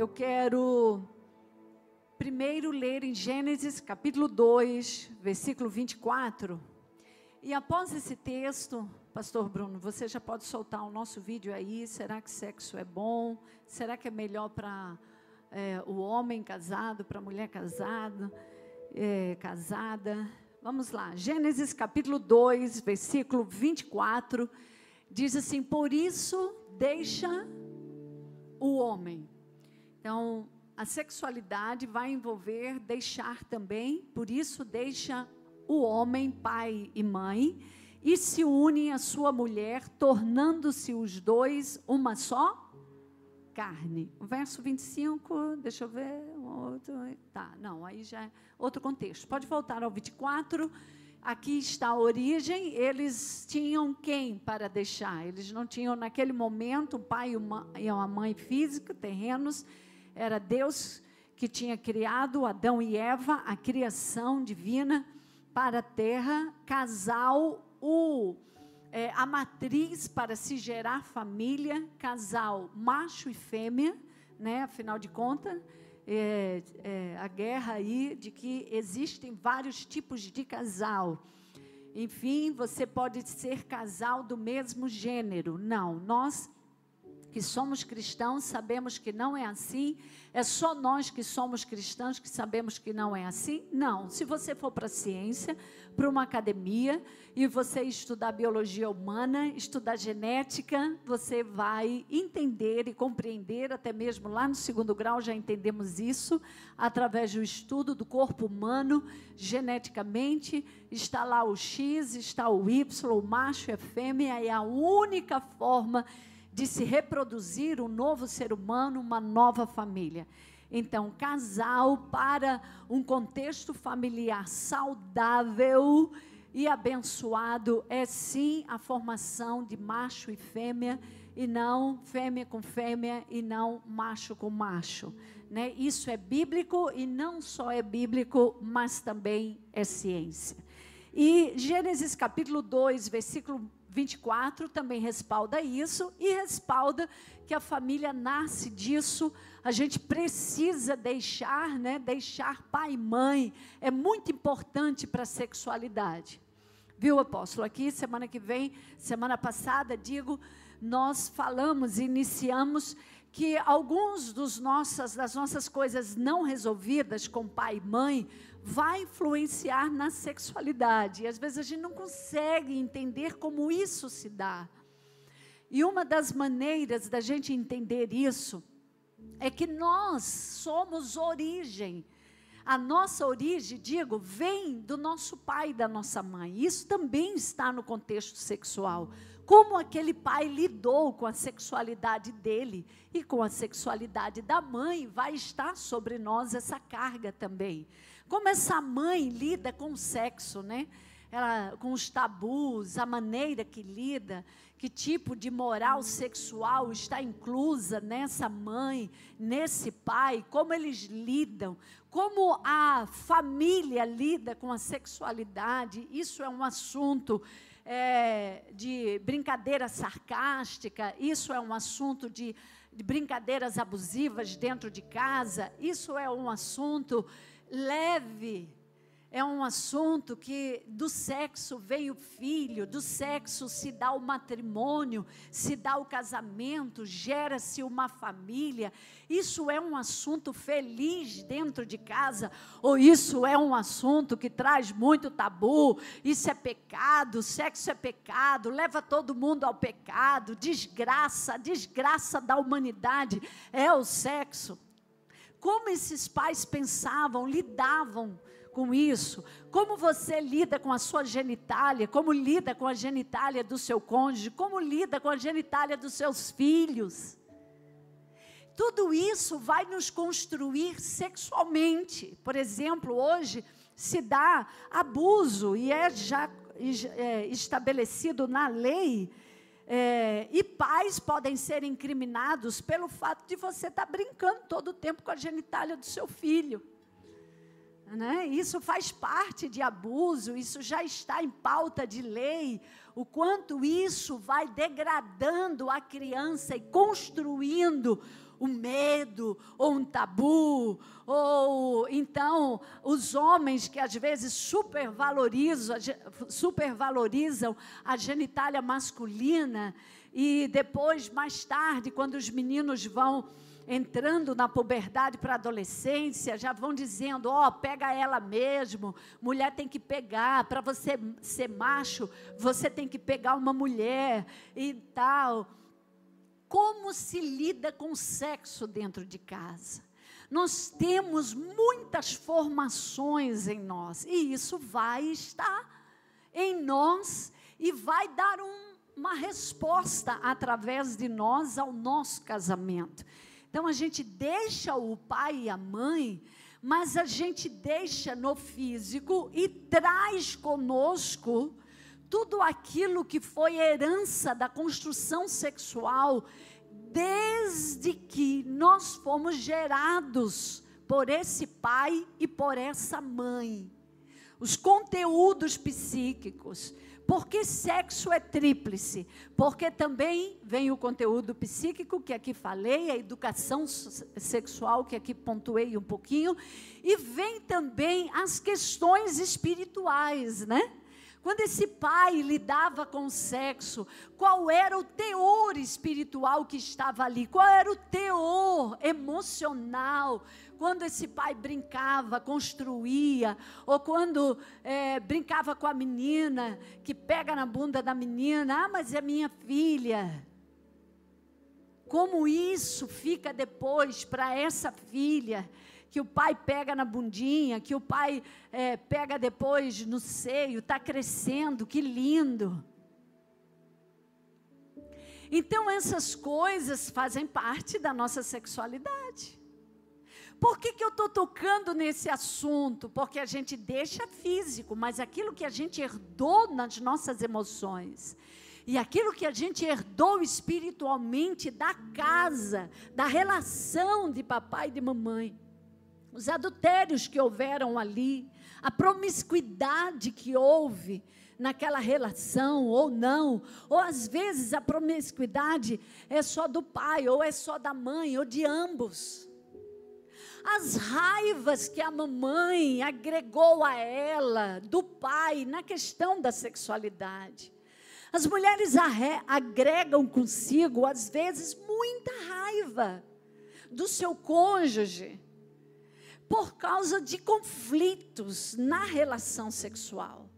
eu quero primeiro ler em Gênesis capítulo 2, versículo 24. E após esse texto, Pastor Bruno, você já pode soltar o nosso vídeo aí. Será que sexo é bom? Será que é melhor para é, o homem casado, para a mulher casada? É, casada? Vamos lá. Gênesis capítulo 2, versículo 24. Diz assim: Por isso deixa o homem. Então, a sexualidade vai envolver deixar também, por isso deixa o homem, pai e mãe, e se unem à sua mulher, tornando-se os dois uma só carne. O verso 25, deixa eu ver, outro, tá, não, aí já é outro contexto. Pode voltar ao 24. Aqui está a origem. Eles tinham quem para deixar? Eles não tinham naquele momento um pai e uma mãe física, terrenos. Era Deus que tinha criado Adão e Eva, a criação divina para a terra, casal, o é, a matriz para se gerar família, casal macho e fêmea, né? Afinal de contas, é, é, a guerra aí de que existem vários tipos de casal. Enfim, você pode ser casal do mesmo gênero. Não, nós que somos cristãos sabemos que não é assim. É só nós que somos cristãos que sabemos que não é assim? Não. Se você for para a ciência, para uma academia e você estudar biologia humana, estudar genética, você vai entender e compreender, até mesmo lá no segundo grau já entendemos isso, através do estudo do corpo humano, geneticamente, está lá o X, está o Y, o macho e a fêmea, é a única forma de se reproduzir um novo ser humano, uma nova família. Então, casal para um contexto familiar saudável e abençoado é sim a formação de macho e fêmea e não fêmea com fêmea e não macho com macho, né? Isso é bíblico e não só é bíblico, mas também é ciência. E Gênesis capítulo 2, versículo 24 também respalda isso e respalda que a família nasce disso. A gente precisa deixar, né, deixar pai e mãe. É muito importante para a sexualidade. Viu, apóstolo? Aqui, semana que vem, semana passada, digo, nós falamos, iniciamos que alguns dos nossas, das nossas coisas não resolvidas com pai e mãe vai influenciar na sexualidade. E às vezes a gente não consegue entender como isso se dá. E uma das maneiras da gente entender isso é que nós somos origem. A nossa origem, digo, vem do nosso pai e da nossa mãe. Isso também está no contexto sexual. Como aquele pai lidou com a sexualidade dele e com a sexualidade da mãe, vai estar sobre nós essa carga também. Como essa mãe lida com o sexo, né? Ela, com os tabus, a maneira que lida, que tipo de moral sexual está inclusa nessa mãe, nesse pai, como eles lidam, como a família lida com a sexualidade, isso é um assunto é, de brincadeira sarcástica, isso é um assunto de, de brincadeiras abusivas dentro de casa, isso é um assunto leve. É um assunto que do sexo veio o filho, do sexo se dá o matrimônio, se dá o casamento, gera-se uma família. Isso é um assunto feliz dentro de casa, ou isso é um assunto que traz muito tabu? Isso é pecado, sexo é pecado, leva todo mundo ao pecado, desgraça, desgraça da humanidade. É o sexo como esses pais pensavam, lidavam com isso, como você lida com a sua genitália, como lida com a genitália do seu cônjuge, como lida com a genitália dos seus filhos. Tudo isso vai nos construir sexualmente. Por exemplo, hoje se dá abuso e é já é, estabelecido na lei é, e pais podem ser incriminados pelo fato de você estar tá brincando todo o tempo com a genitália do seu filho. Né? Isso faz parte de abuso, isso já está em pauta de lei. O quanto isso vai degradando a criança e construindo o medo, ou um tabu, ou então os homens que às vezes supervalorizam, supervalorizam a genitália masculina e depois, mais tarde, quando os meninos vão entrando na puberdade para a adolescência, já vão dizendo: ó, oh, pega ela mesmo, mulher tem que pegar, para você ser macho, você tem que pegar uma mulher e tal. Como se lida com sexo dentro de casa? Nós temos muitas formações em nós, e isso vai estar em nós e vai dar um, uma resposta através de nós ao nosso casamento. Então a gente deixa o pai e a mãe, mas a gente deixa no físico e traz conosco tudo aquilo que foi herança da construção sexual, desde que nós fomos gerados por esse pai e por essa mãe. Os conteúdos psíquicos, porque sexo é tríplice? Porque também vem o conteúdo psíquico, que aqui falei, a educação sexual, que aqui pontuei um pouquinho, e vem também as questões espirituais, né? Quando esse pai lidava com o sexo, qual era o teor espiritual que estava ali? Qual era o teor emocional? quando esse pai brincava, construía, ou quando é, brincava com a menina, que pega na bunda da menina, ah, mas é minha filha. Como isso fica depois para essa filha, que o pai pega na bundinha, que o pai é, pega depois no seio, está crescendo, que lindo. Então, essas coisas fazem parte da nossa sexualidade. Por que, que eu estou tocando nesse assunto? Porque a gente deixa físico, mas aquilo que a gente herdou nas nossas emoções, e aquilo que a gente herdou espiritualmente da casa, da relação de papai e de mamãe, os adultérios que houveram ali, a promiscuidade que houve naquela relação ou não, ou às vezes a promiscuidade é só do pai, ou é só da mãe, ou de ambos as raivas que a mamãe agregou a ela, do pai, na questão da sexualidade. As mulheres agregam consigo, às vezes, muita raiva do seu cônjuge, por causa de conflitos na relação sexual.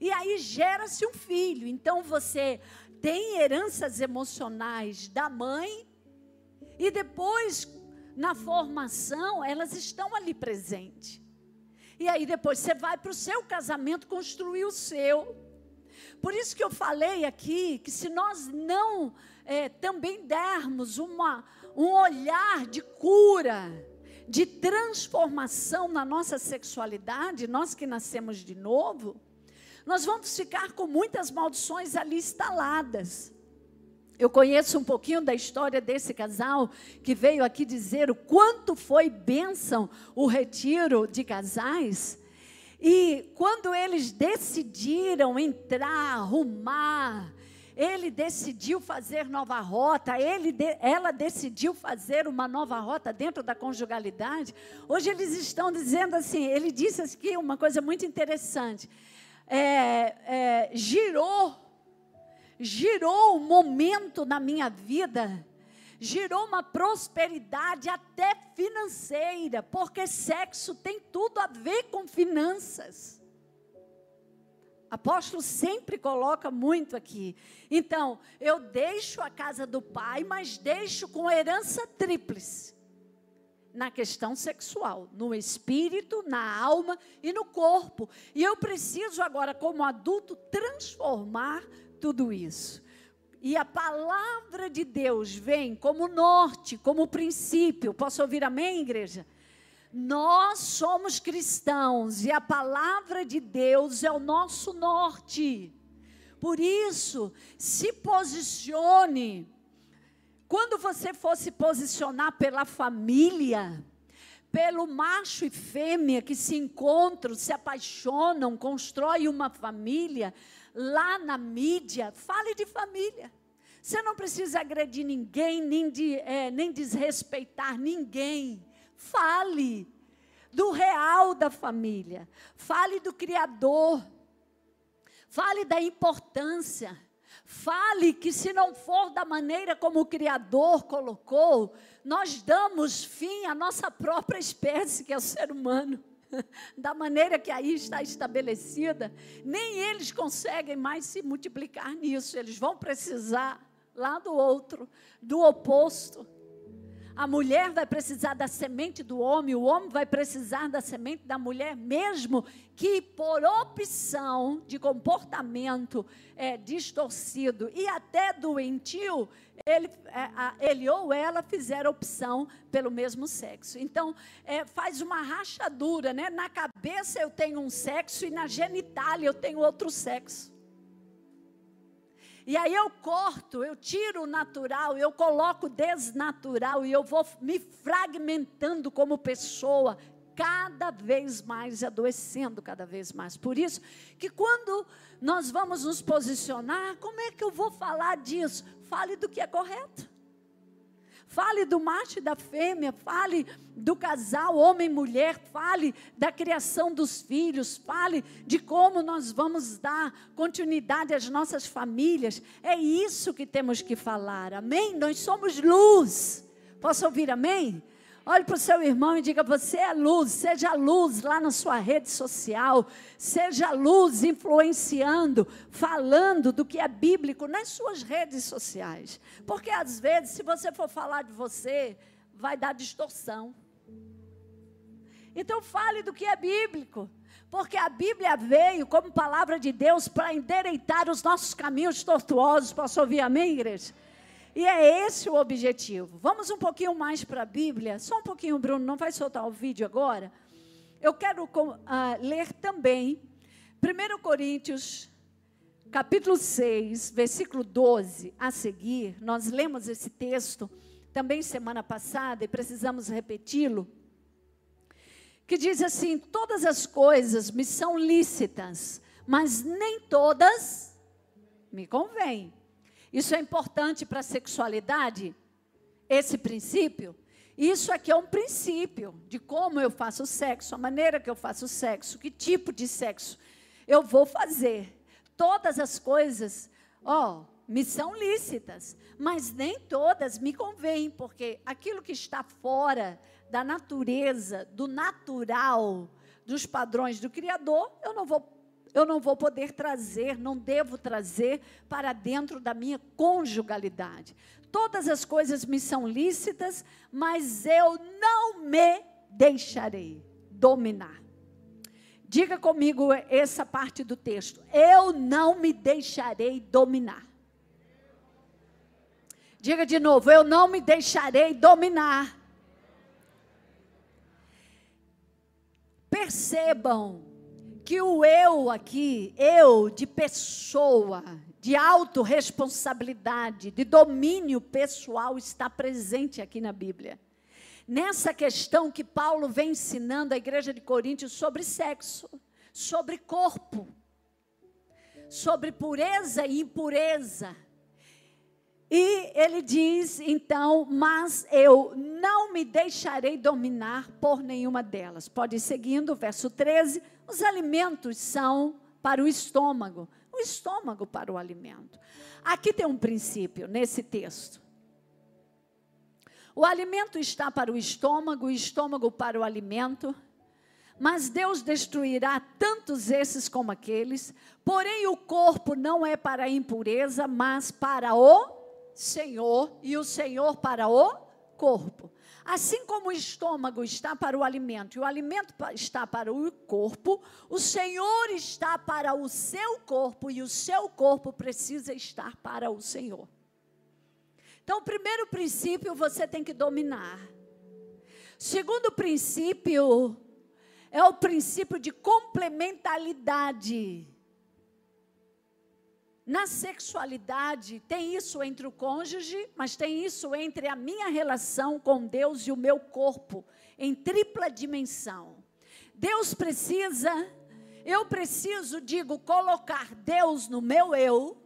E aí gera-se um filho. Então você tem heranças emocionais da mãe, e depois, na formação, elas estão ali presentes. E aí depois você vai para o seu casamento construir o seu. Por isso que eu falei aqui que se nós não é, também dermos uma, um olhar de cura, de transformação na nossa sexualidade, nós que nascemos de novo, nós vamos ficar com muitas maldições ali instaladas. Eu conheço um pouquinho da história desse casal que veio aqui dizer o quanto foi bênção o retiro de casais. E quando eles decidiram entrar, arrumar, ele decidiu fazer nova rota, ele, ela decidiu fazer uma nova rota dentro da conjugalidade. Hoje eles estão dizendo assim, ele disse aqui uma coisa muito interessante. É, é, girou girou um momento na minha vida, girou uma prosperidade até financeira, porque sexo tem tudo a ver com finanças. Apóstolo sempre coloca muito aqui. Então, eu deixo a casa do pai, mas deixo com herança tríplice. Na questão sexual, no espírito, na alma e no corpo. E eu preciso agora, como adulto, transformar tudo isso. E a palavra de Deus vem como norte, como princípio. Posso ouvir amém, igreja? Nós somos cristãos e a palavra de Deus é o nosso norte. Por isso, se posicione. Quando você for se posicionar pela família, pelo macho e fêmea que se encontram, se apaixonam, constroem uma família, lá na mídia, fale de família. Você não precisa agredir ninguém, nem, de, é, nem desrespeitar ninguém. Fale do real da família. Fale do Criador. Fale da importância. Fale que, se não for da maneira como o Criador colocou, nós damos fim à nossa própria espécie, que é o ser humano. Da maneira que aí está estabelecida, nem eles conseguem mais se multiplicar nisso, eles vão precisar lá do outro, do oposto. A mulher vai precisar da semente do homem, o homem vai precisar da semente da mulher, mesmo que por opção de comportamento é, distorcido e até doentio, ele, é, ele ou ela fizeram opção pelo mesmo sexo. Então, é, faz uma rachadura, né? Na cabeça eu tenho um sexo e na genitália eu tenho outro sexo. E aí eu corto, eu tiro o natural, eu coloco o desnatural e eu vou me fragmentando como pessoa, cada vez mais adoecendo cada vez mais. Por isso que quando nós vamos nos posicionar, como é que eu vou falar disso? Fale do que é correto. Fale do macho e da fêmea, fale do casal, homem e mulher, fale da criação dos filhos, fale de como nós vamos dar continuidade às nossas famílias. É isso que temos que falar, amém? Nós somos luz. Posso ouvir amém? Olhe para o seu irmão e diga: Você é luz, seja luz lá na sua rede social, seja luz influenciando, falando do que é bíblico nas suas redes sociais. Porque às vezes, se você for falar de você, vai dar distorção. Então, fale do que é bíblico. Porque a Bíblia veio como palavra de Deus para endereitar os nossos caminhos tortuosos. Posso ouvir amém, igreja? E é esse o objetivo. Vamos um pouquinho mais para a Bíblia. Só um pouquinho, Bruno, não vai soltar o vídeo agora? Eu quero uh, ler também 1 Coríntios, capítulo 6, versículo 12 a seguir. Nós lemos esse texto também semana passada e precisamos repeti-lo. Que diz assim: Todas as coisas me são lícitas, mas nem todas me convêm. Isso é importante para a sexualidade? Esse princípio? Isso aqui é um princípio de como eu faço sexo, a maneira que eu faço sexo, que tipo de sexo eu vou fazer. Todas as coisas, ó, me são lícitas, mas nem todas me convêm, porque aquilo que está fora da natureza, do natural, dos padrões do Criador, eu não vou eu não vou poder trazer, não devo trazer para dentro da minha conjugalidade. Todas as coisas me são lícitas, mas eu não me deixarei dominar. Diga comigo essa parte do texto. Eu não me deixarei dominar. Diga de novo, eu não me deixarei dominar. Percebam que o eu aqui, eu de pessoa, de autorresponsabilidade, de domínio pessoal, está presente aqui na Bíblia. Nessa questão que Paulo vem ensinando à igreja de Coríntios sobre sexo, sobre corpo, sobre pureza e impureza. E ele diz, então, mas eu não me deixarei dominar por nenhuma delas. Pode ir seguindo, verso 13. Os alimentos são para o estômago, o estômago para o alimento. Aqui tem um princípio nesse texto. O alimento está para o estômago, o estômago para o alimento. Mas Deus destruirá tantos esses como aqueles. Porém, o corpo não é para a impureza, mas para o Senhor e o Senhor para o corpo. Assim como o estômago está para o alimento e o alimento está para o corpo, o Senhor está para o seu corpo e o seu corpo precisa estar para o Senhor. Então, primeiro princípio você tem que dominar. Segundo princípio é o princípio de complementaridade. Na sexualidade, tem isso entre o cônjuge, mas tem isso entre a minha relação com Deus e o meu corpo, em tripla dimensão. Deus precisa, eu preciso, digo, colocar Deus no meu eu,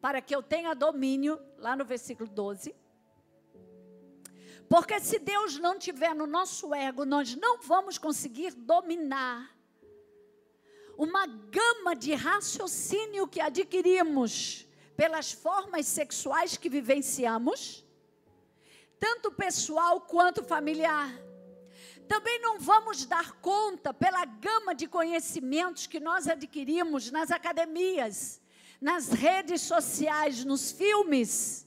para que eu tenha domínio, lá no versículo 12. Porque se Deus não tiver no nosso ego, nós não vamos conseguir dominar uma gama de raciocínio que adquirimos pelas formas sexuais que vivenciamos, tanto pessoal quanto familiar. Também não vamos dar conta pela gama de conhecimentos que nós adquirimos nas academias, nas redes sociais, nos filmes,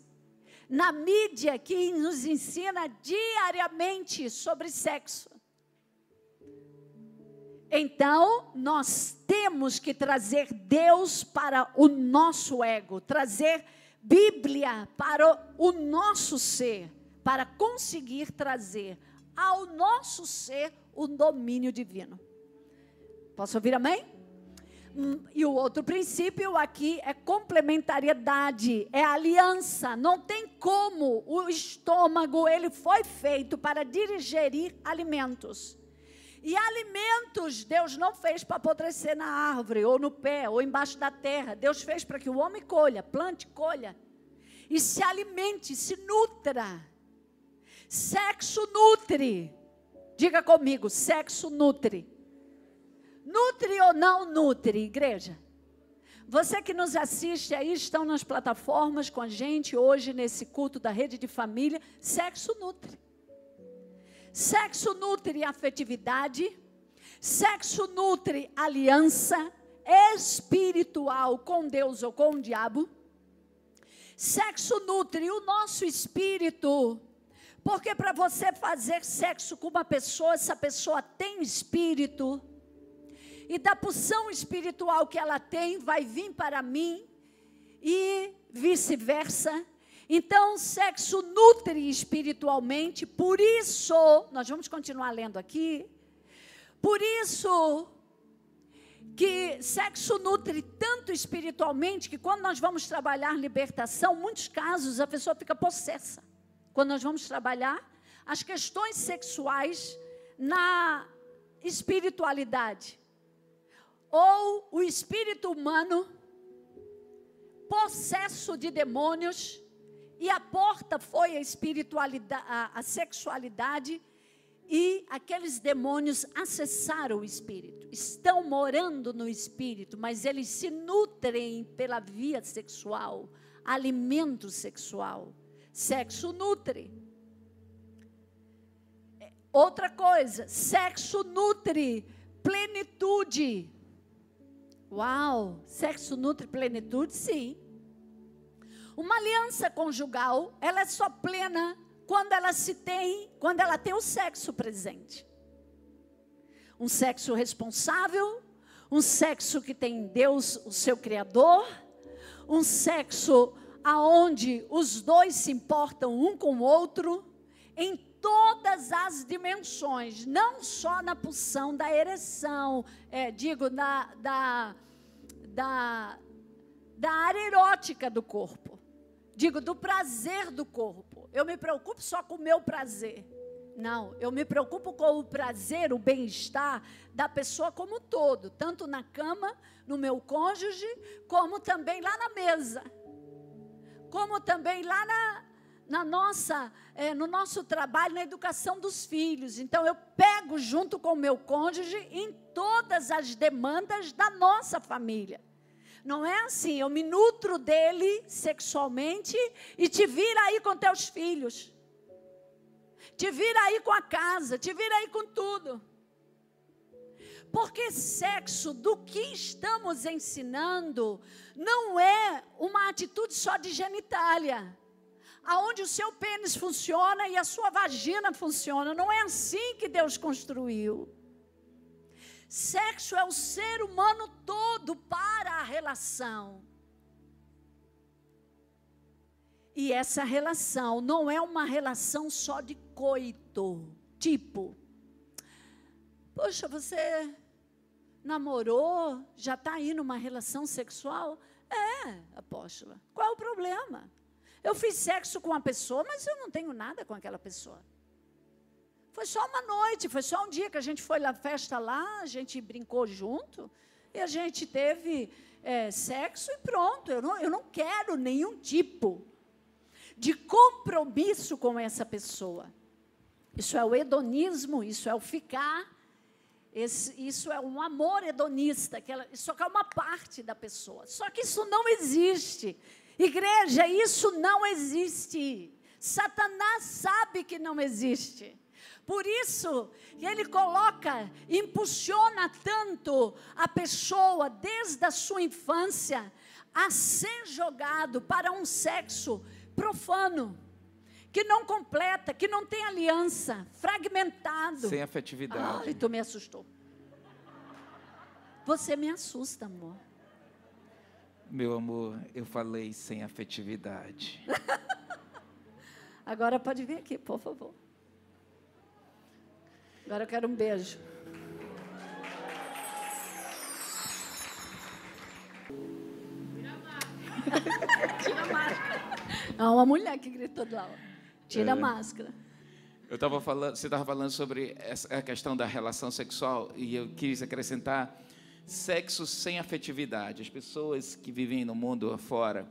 na mídia que nos ensina diariamente sobre sexo. Então, nós temos que trazer Deus para o nosso ego, trazer Bíblia para o nosso ser, para conseguir trazer ao nosso ser o domínio divino. Posso ouvir amém? Hum, e o outro princípio aqui é complementariedade, é aliança. Não tem como o estômago, ele foi feito para digerir alimentos. E alimentos Deus não fez para apodrecer na árvore, ou no pé, ou embaixo da terra. Deus fez para que o homem colha, plante, colha. E se alimente, se nutra. Sexo nutre. Diga comigo, sexo nutre. Nutre ou não nutre, igreja? Você que nos assiste aí, estão nas plataformas com a gente hoje nesse culto da rede de família. Sexo nutre. Sexo nutre afetividade, sexo nutre aliança espiritual com Deus ou com o diabo. Sexo nutre o nosso espírito. Porque para você fazer sexo com uma pessoa, essa pessoa tem espírito. E da pulsão espiritual que ela tem, vai vir para mim e vice-versa. Então, sexo nutre espiritualmente, por isso, nós vamos continuar lendo aqui. Por isso que sexo nutre tanto espiritualmente que quando nós vamos trabalhar libertação, muitos casos a pessoa fica possessa. Quando nós vamos trabalhar as questões sexuais na espiritualidade. Ou o espírito humano possesso de demônios e a porta foi a espiritualidade, a, a sexualidade, e aqueles demônios acessaram o espírito, estão morando no espírito, mas eles se nutrem pela via sexual, alimento sexual. Sexo nutre. Outra coisa, sexo nutre plenitude. Uau, sexo nutre plenitude? Sim. Uma aliança conjugal, ela é só plena quando ela se tem, quando ela tem o sexo presente. Um sexo responsável, um sexo que tem Deus, o seu criador, um sexo aonde os dois se importam um com o outro em todas as dimensões, não só na pulsão da ereção, é, digo, da, da, da, da área erótica do corpo digo, do prazer do corpo. Eu me preocupo só com o meu prazer. Não, eu me preocupo com o prazer, o bem-estar da pessoa como um todo, tanto na cama, no meu cônjuge, como também lá na mesa, como também lá na, na nossa, é, no nosso trabalho, na educação dos filhos. Então eu pego junto com o meu cônjuge em todas as demandas da nossa família. Não é assim, eu me nutro dele sexualmente e te vira aí com teus filhos. Te vira aí com a casa, te vira aí com tudo. Porque sexo, do que estamos ensinando, não é uma atitude só de genitália. Aonde o seu pênis funciona e a sua vagina funciona. Não é assim que Deus construiu. Sexo é o ser humano todo para a relação. E essa relação não é uma relação só de coito. Tipo, poxa, você namorou, já está aí numa relação sexual? É, apóstola. Qual é o problema? Eu fiz sexo com uma pessoa, mas eu não tenho nada com aquela pessoa. Foi só uma noite, foi só um dia que a gente foi na festa lá, a gente brincou junto e a gente teve é, sexo e pronto. Eu não, eu não quero nenhum tipo de compromisso com essa pessoa. Isso é o hedonismo, isso é o ficar, esse, isso é um amor hedonista, que ela, isso é uma parte da pessoa. Só que isso não existe. Igreja, isso não existe. Satanás sabe que não existe. Por isso, ele coloca, impulsiona tanto a pessoa desde a sua infância a ser jogado para um sexo profano, que não completa, que não tem aliança, fragmentado. Sem afetividade. Ai, tu me assustou. Você me assusta, amor. Meu amor, eu falei sem afetividade. Agora pode vir aqui, por favor. Agora eu quero um beijo. Tira a máscara. Não, uma mulher que gritou do lado. Tira a É. máscara. Eu estava falando, você estava falando sobre essa, a questão da relação sexual e eu quis acrescentar sexo sem afetividade. As pessoas que vivem no mundo afora,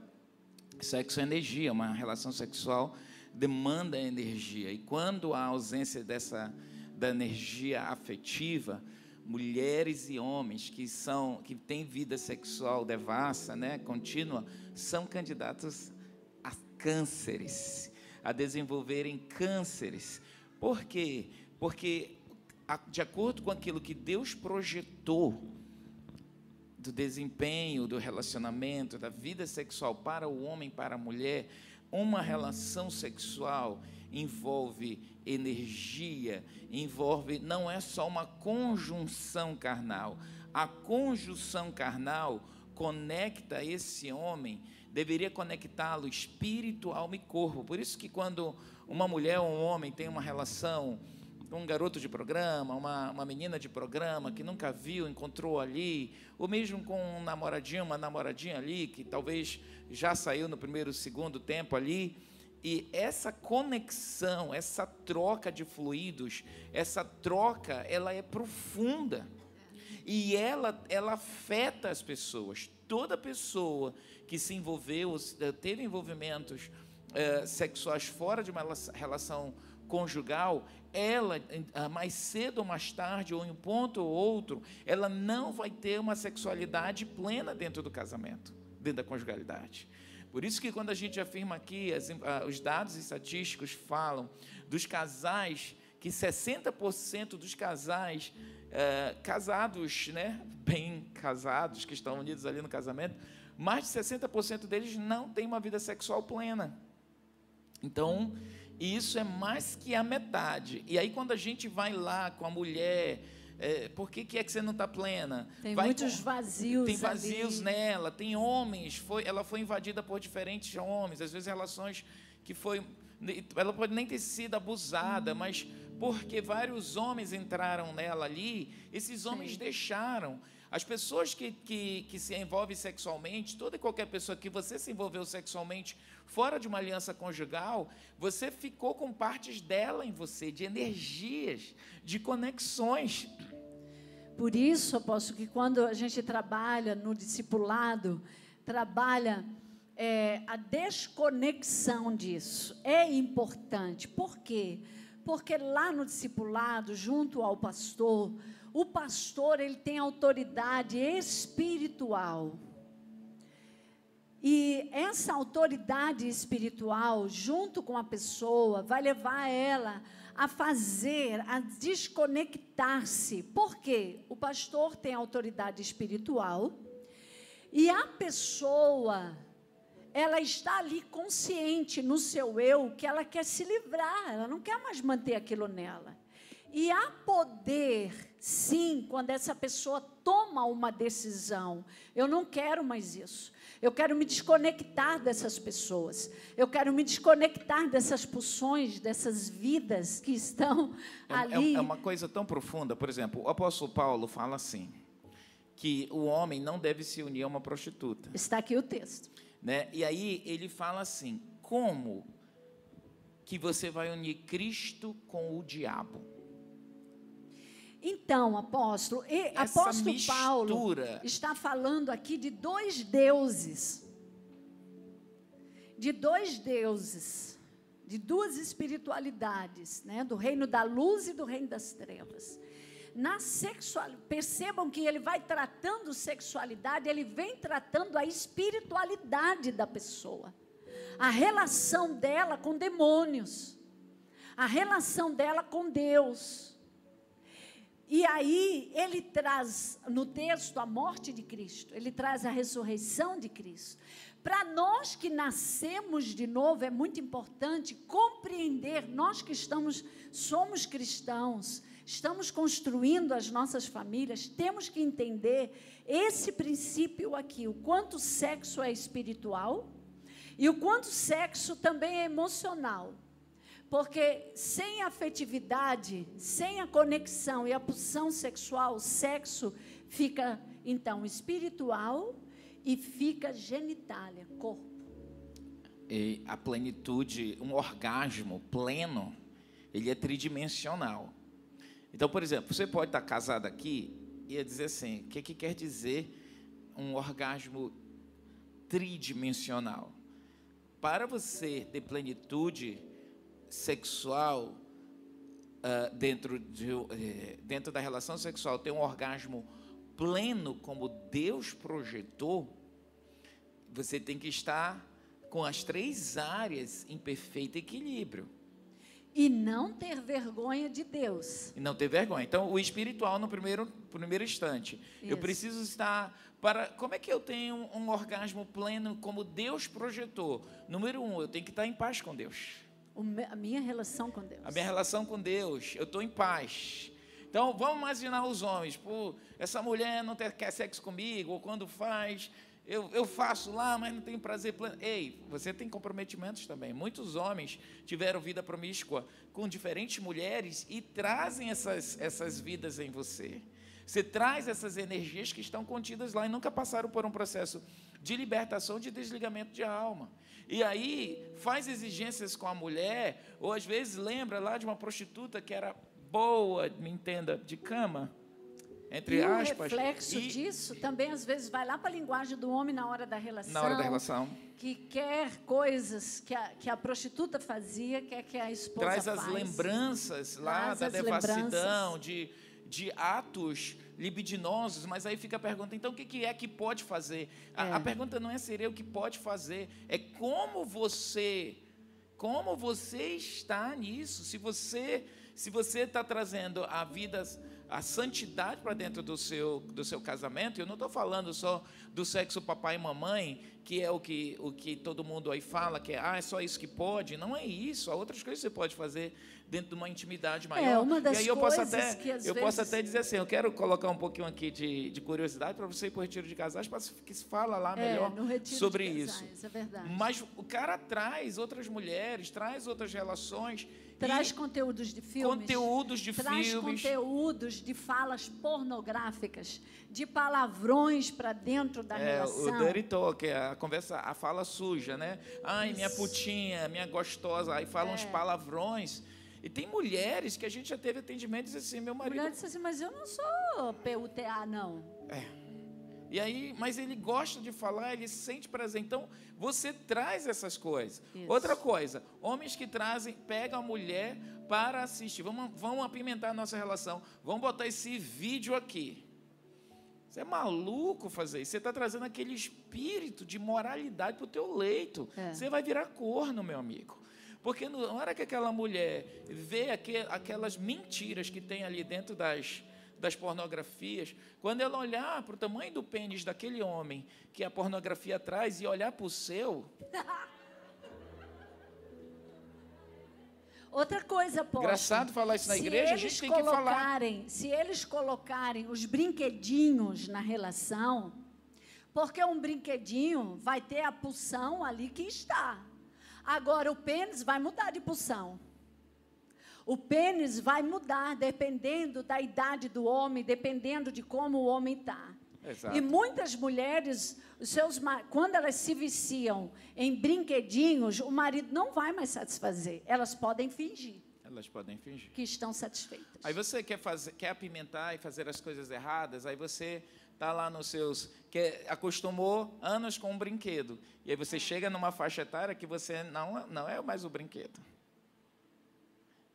sexo é energia, uma relação sexual demanda energia. E quando há ausência dessa da energia afetiva, mulheres e homens que são que têm vida sexual devassa, né, contínua, são candidatos a cânceres, a desenvolverem cânceres. Por quê? Porque de acordo com aquilo que Deus projetou do desempenho, do relacionamento, da vida sexual para o homem, para a mulher, uma relação sexual envolve energia, envolve não é só uma conjunção carnal. A conjunção carnal conecta esse homem, deveria conectá-lo espírito, alma e corpo. Por isso que quando uma mulher ou um homem tem uma relação um garoto de programa, uma, uma menina de programa que nunca viu, encontrou ali, ou mesmo com um namoradinho, uma namoradinha ali, que talvez já saiu no primeiro, segundo tempo ali, e essa conexão, essa troca de fluidos, essa troca, ela é profunda. E ela, ela afeta as pessoas. Toda pessoa que se envolveu, eh, teve envolvimentos eh, sexuais fora de uma relação conjugal, ela, ah, mais cedo ou mais tarde, ou em um ponto ou outro, ela não vai ter uma sexualidade plena dentro do casamento, dentro da conjugalidade. Por isso que quando a gente afirma aqui, ah, os dados estatísticos falam dos casais, que 60% dos casais eh, casados, né, bem casados, que estão unidos ali no casamento, mais de 60% deles não têm uma vida sexual plena. Então, isso é mais que a metade. E aí, quando a gente vai lá com a mulher, é, por que, que é que você não está plena? Tem Vai muitos com- vazios. tem vazios ali. nela, tem homens, foi, ela foi invadida por diferentes homens, às vezes relações que foi, ela pode nem ter sido abusada, mas porque vários homens entraram nela ali, esses homens deixaram. As pessoas que, que, que se envolvem sexualmente, toda e qualquer pessoa que você se envolveu sexualmente fora de uma aliança conjugal, você ficou com partes dela em você, de energias, de conexões. Por isso, aposto que quando a gente trabalha no discipulado, trabalha é, a desconexão disso. É importante. Por quê? Porque lá no discipulado, junto ao pastor, o pastor ele tem autoridade espiritual. E essa autoridade espiritual, junto com a pessoa, vai levar ela a fazer, a desconectar-se. Por quê? O pastor tem autoridade espiritual e a pessoa, ela está ali consciente no seu eu que ela quer se livrar, ela não quer mais manter aquilo nela. E há poder, sim, quando essa pessoa toma uma decisão. Eu não quero mais isso. Eu quero me desconectar dessas pessoas. Eu quero me desconectar dessas pulsões, dessas vidas que estão É, ali. é- é uma coisa tão profunda. Por exemplo, o apóstolo Paulo fala assim, que o homem não deve se unir a uma prostituta. Está aqui o texto. Né? E aí ele fala assim, como que você vai unir Cristo com o diabo? Então, apóstolo, e, Essa apóstolo Paulo mistura. está falando aqui de dois deuses. De dois deuses, de duas espiritualidades, né? Do reino da luz e do reino das trevas. Na percebam que ele vai tratando sexualidade, ele vem tratando a espiritualidade da pessoa. A relação dela com demônios. A relação dela com Deus. E aí ele traz no texto a morte de Cristo, ele traz a ressurreição de Cristo. Para nós que nascemos de novo é muito importante compreender, nós que estamos somos cristãos, estamos construindo as nossas famílias, temos que entender esse princípio aqui, o quanto sexo é espiritual e o quanto sexo também é emocional. Porque sem afetividade, sem a conexão e a pulsão sexual, o sexo fica então espiritual e fica genitália, corpo. E a plenitude, um orgasmo pleno, ele é tridimensional. Então, por exemplo, você pode estar casado aqui e dizer assim: o que, que quer dizer um orgasmo tridimensional? Para você ter plenitude sexual uh, dentro, de, eh, dentro da relação sexual, ter um orgasmo pleno como Deus projetou, você tem que estar com as três áreas em perfeito equilíbrio. E não ter vergonha de Deus. E não ter vergonha. Então, o espiritual no primeiro, primeiro instante. Eu Isso. preciso estar para. Como é que eu tenho um orgasmo pleno como Deus projetou? Número um, eu tenho que estar em paz com Deus. A minha relação com Deus. A minha relação com Deus, eu estou em paz. Então, vamos imaginar os homens. Pô, essa mulher não quer sexo comigo, ou quando faz, eu, eu faço lá, mas não tenho prazer pleno. Ei, você tem comprometimentos também. Muitos homens tiveram vida promíscua com diferentes mulheres e trazem essas, essas vidas em você. Você traz essas energias que estão contidas lá e nunca passaram por um processo de libertação, de desligamento de alma. E aí faz exigências com a mulher, ou às vezes lembra lá de uma prostituta que era boa, me entenda, de cama, entre e o aspas. reflexo e disso também às vezes vai lá para a linguagem do homem na hora da relação. na hora da relação. Que quer coisas que a, que a prostituta fazia, quer que a esposa Traz as faz. lembranças lá Traz da as devassidão, de, de atos libidinosos, mas aí fica a pergunta, então o que, que é que pode fazer? A, É. a pergunta não é seria o que pode fazer, é como você, como você está nisso, se você se você está trazendo a vida, a santidade para dentro do seu, do seu casamento, eu não estou falando só do sexo papai e mamãe, que é o que, o que todo mundo aí fala, que é, ah, é só isso que pode. Não é isso, há outras coisas que você pode fazer dentro de uma intimidade maior. É, uma das e aí eu posso até, que, eu posso vezes- até dizer assim, eu quero colocar um pouquinho aqui de, de curiosidade para você ir para o retiro de casais, para que se fala lá É, melhor retiro sobre isso. casais, É. Mas o cara traz outras mulheres, traz outras relações. Traz conteúdos de filmes. conteúdos de traz filmes. conteúdos de falas pornográficas, de palavrões para dentro da É, relação. o dirty talk, é a conversa, a fala suja, né? Ai, minha putinha, minha gostosa, aí falam É. uns palavrões. E tem mulheres que a gente já teve atendimento e diz assim, meu A marido mulher disse assim, mas eu não sou PUTA, não. E aí, mas ele gosta de falar, ele sente prazer. Então, você traz essas coisas. Isso. Outra coisa, homens que trazem, pegam a mulher para assistir. Vamos, vamos apimentar a nossa relação. Vamos botar esse vídeo aqui. Você é maluco fazer isso. Você está trazendo aquele espírito de moralidade para o teu leito. É. Você vai virar corno, meu amigo. Porque na hora que aquela mulher vê aque- aquelas mentiras que tem ali dentro das, das pornografias, quando ela olhar para o tamanho do pênis daquele homem que a pornografia traz e olhar para o seu, Outra coisa, pô. Engraçado falar isso na se igreja, a gente tem que falar. colocarem, Se eles colocarem os brinquedinhos na relação, porque um brinquedinho vai ter a pulsão ali que está. Agora, o pênis vai mudar de pulsão. O pênis vai mudar dependendo da idade do homem, dependendo de como o homem está. E muitas mulheres, seus, quando elas se viciam em brinquedinhos, o marido não vai mais satisfazer. Elas podem fingir. Elas podem fingir. que estão satisfeitas. Aí você quer fazer, quer apimentar e fazer as coisas erradas, aí você tá lá nos seus que acostumou anos com um brinquedo. E aí você chega numa faixa etária que você não não é mais o brinquedo.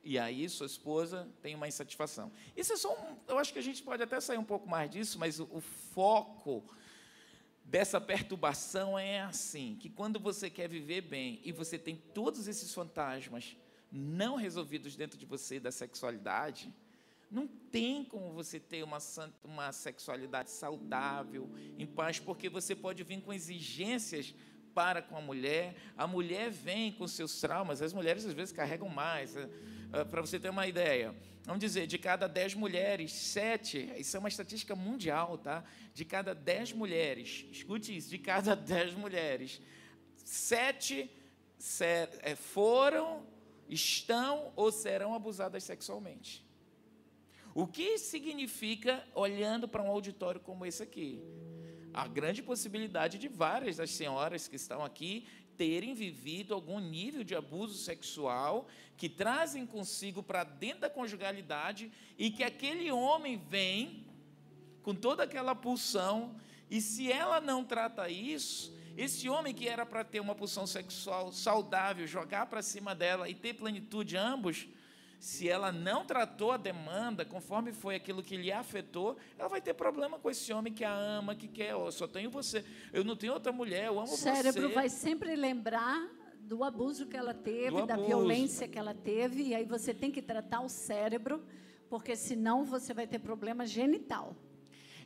E aí sua esposa tem uma insatisfação. Isso é só um, eu acho que a gente pode até sair um pouco mais disso, mas o, o foco dessa perturbação é assim, que quando você quer viver bem e você tem todos esses fantasmas não resolvidos dentro de você da sexualidade, não tem como você ter uma, uma sexualidade saudável, em paz, porque você pode vir com exigências para com a mulher, a mulher vem com seus traumas, as mulheres às vezes carregam mais. Uh, para você ter uma ideia, vamos dizer, de cada dez mulheres, sete, isso é uma estatística mundial, tá? De cada dez mulheres, escute isso, de cada dez mulheres, sete ser, é, foram estão ou serão abusadas sexualmente. O que significa, olhando para um auditório como esse aqui? A grande possibilidade de várias das senhoras que estão aqui terem vivido algum nível de abuso sexual que trazem consigo para dentro da conjugalidade e que aquele homem vem com toda aquela pulsão e se ela não trata isso, esse homem que era para ter uma pulsão sexual saudável, jogar para cima dela e ter plenitude ambos, se ela não tratou a demanda conforme foi aquilo que lhe afetou, ela vai ter problema com esse homem que a ama, que quer, oh, eu só tenho você, eu não tenho outra mulher, eu amo você. O cérebro vai sempre lembrar do abuso que ela teve, da violência que ela teve, e aí você tem que tratar o cérebro, porque senão você vai ter problema genital.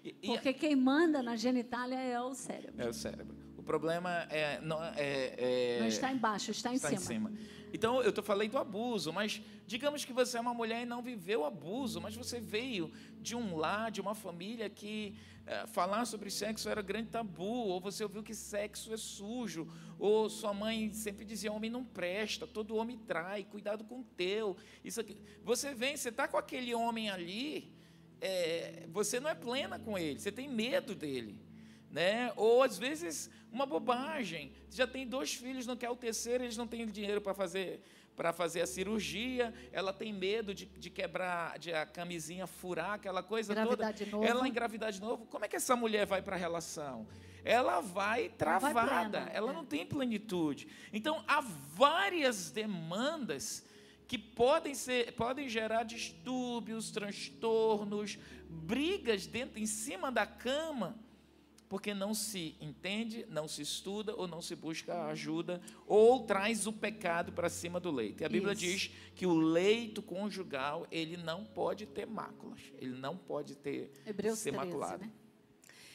E, e porque quem manda na genitália é o cérebro. É o cérebro problema é, não, é, é, não está embaixo, está, está em, cima. em cima. Então, eu estou falando do abuso, mas digamos que você é uma mulher e não viveu abuso, mas você veio de um lar, de uma família que é, falar sobre sexo era grande tabu, ou você ouviu que sexo é sujo, ou sua mãe sempre dizia: homem não presta, todo homem trai, cuidado com o teu. Isso aqui. Você vem, você está com aquele homem ali, é, você não é plena com ele, você tem medo dele né? Ou às vezes uma bobagem. Já tem dois filhos, não quer o terceiro, eles não têm dinheiro para fazer para fazer a cirurgia, ela tem medo de, de, quebrar, de a camisinha furar, aquela coisa engravidar toda. De novo. Ela engravidar de novo. Como é que essa mulher vai para a relação? Ela vai travada, vai ela é. não tem plenitude. Então, há várias demandas que podem, ser, podem gerar distúrbios, transtornos, brigas dentro, em cima da cama, porque não se entende, não se estuda ou não se busca ajuda ou traz o pecado para cima do leito. E a Bíblia Isso. diz que o leito conjugal, ele não pode ter máculas, ele não pode ter Hebreus ser 13, maculado. Né?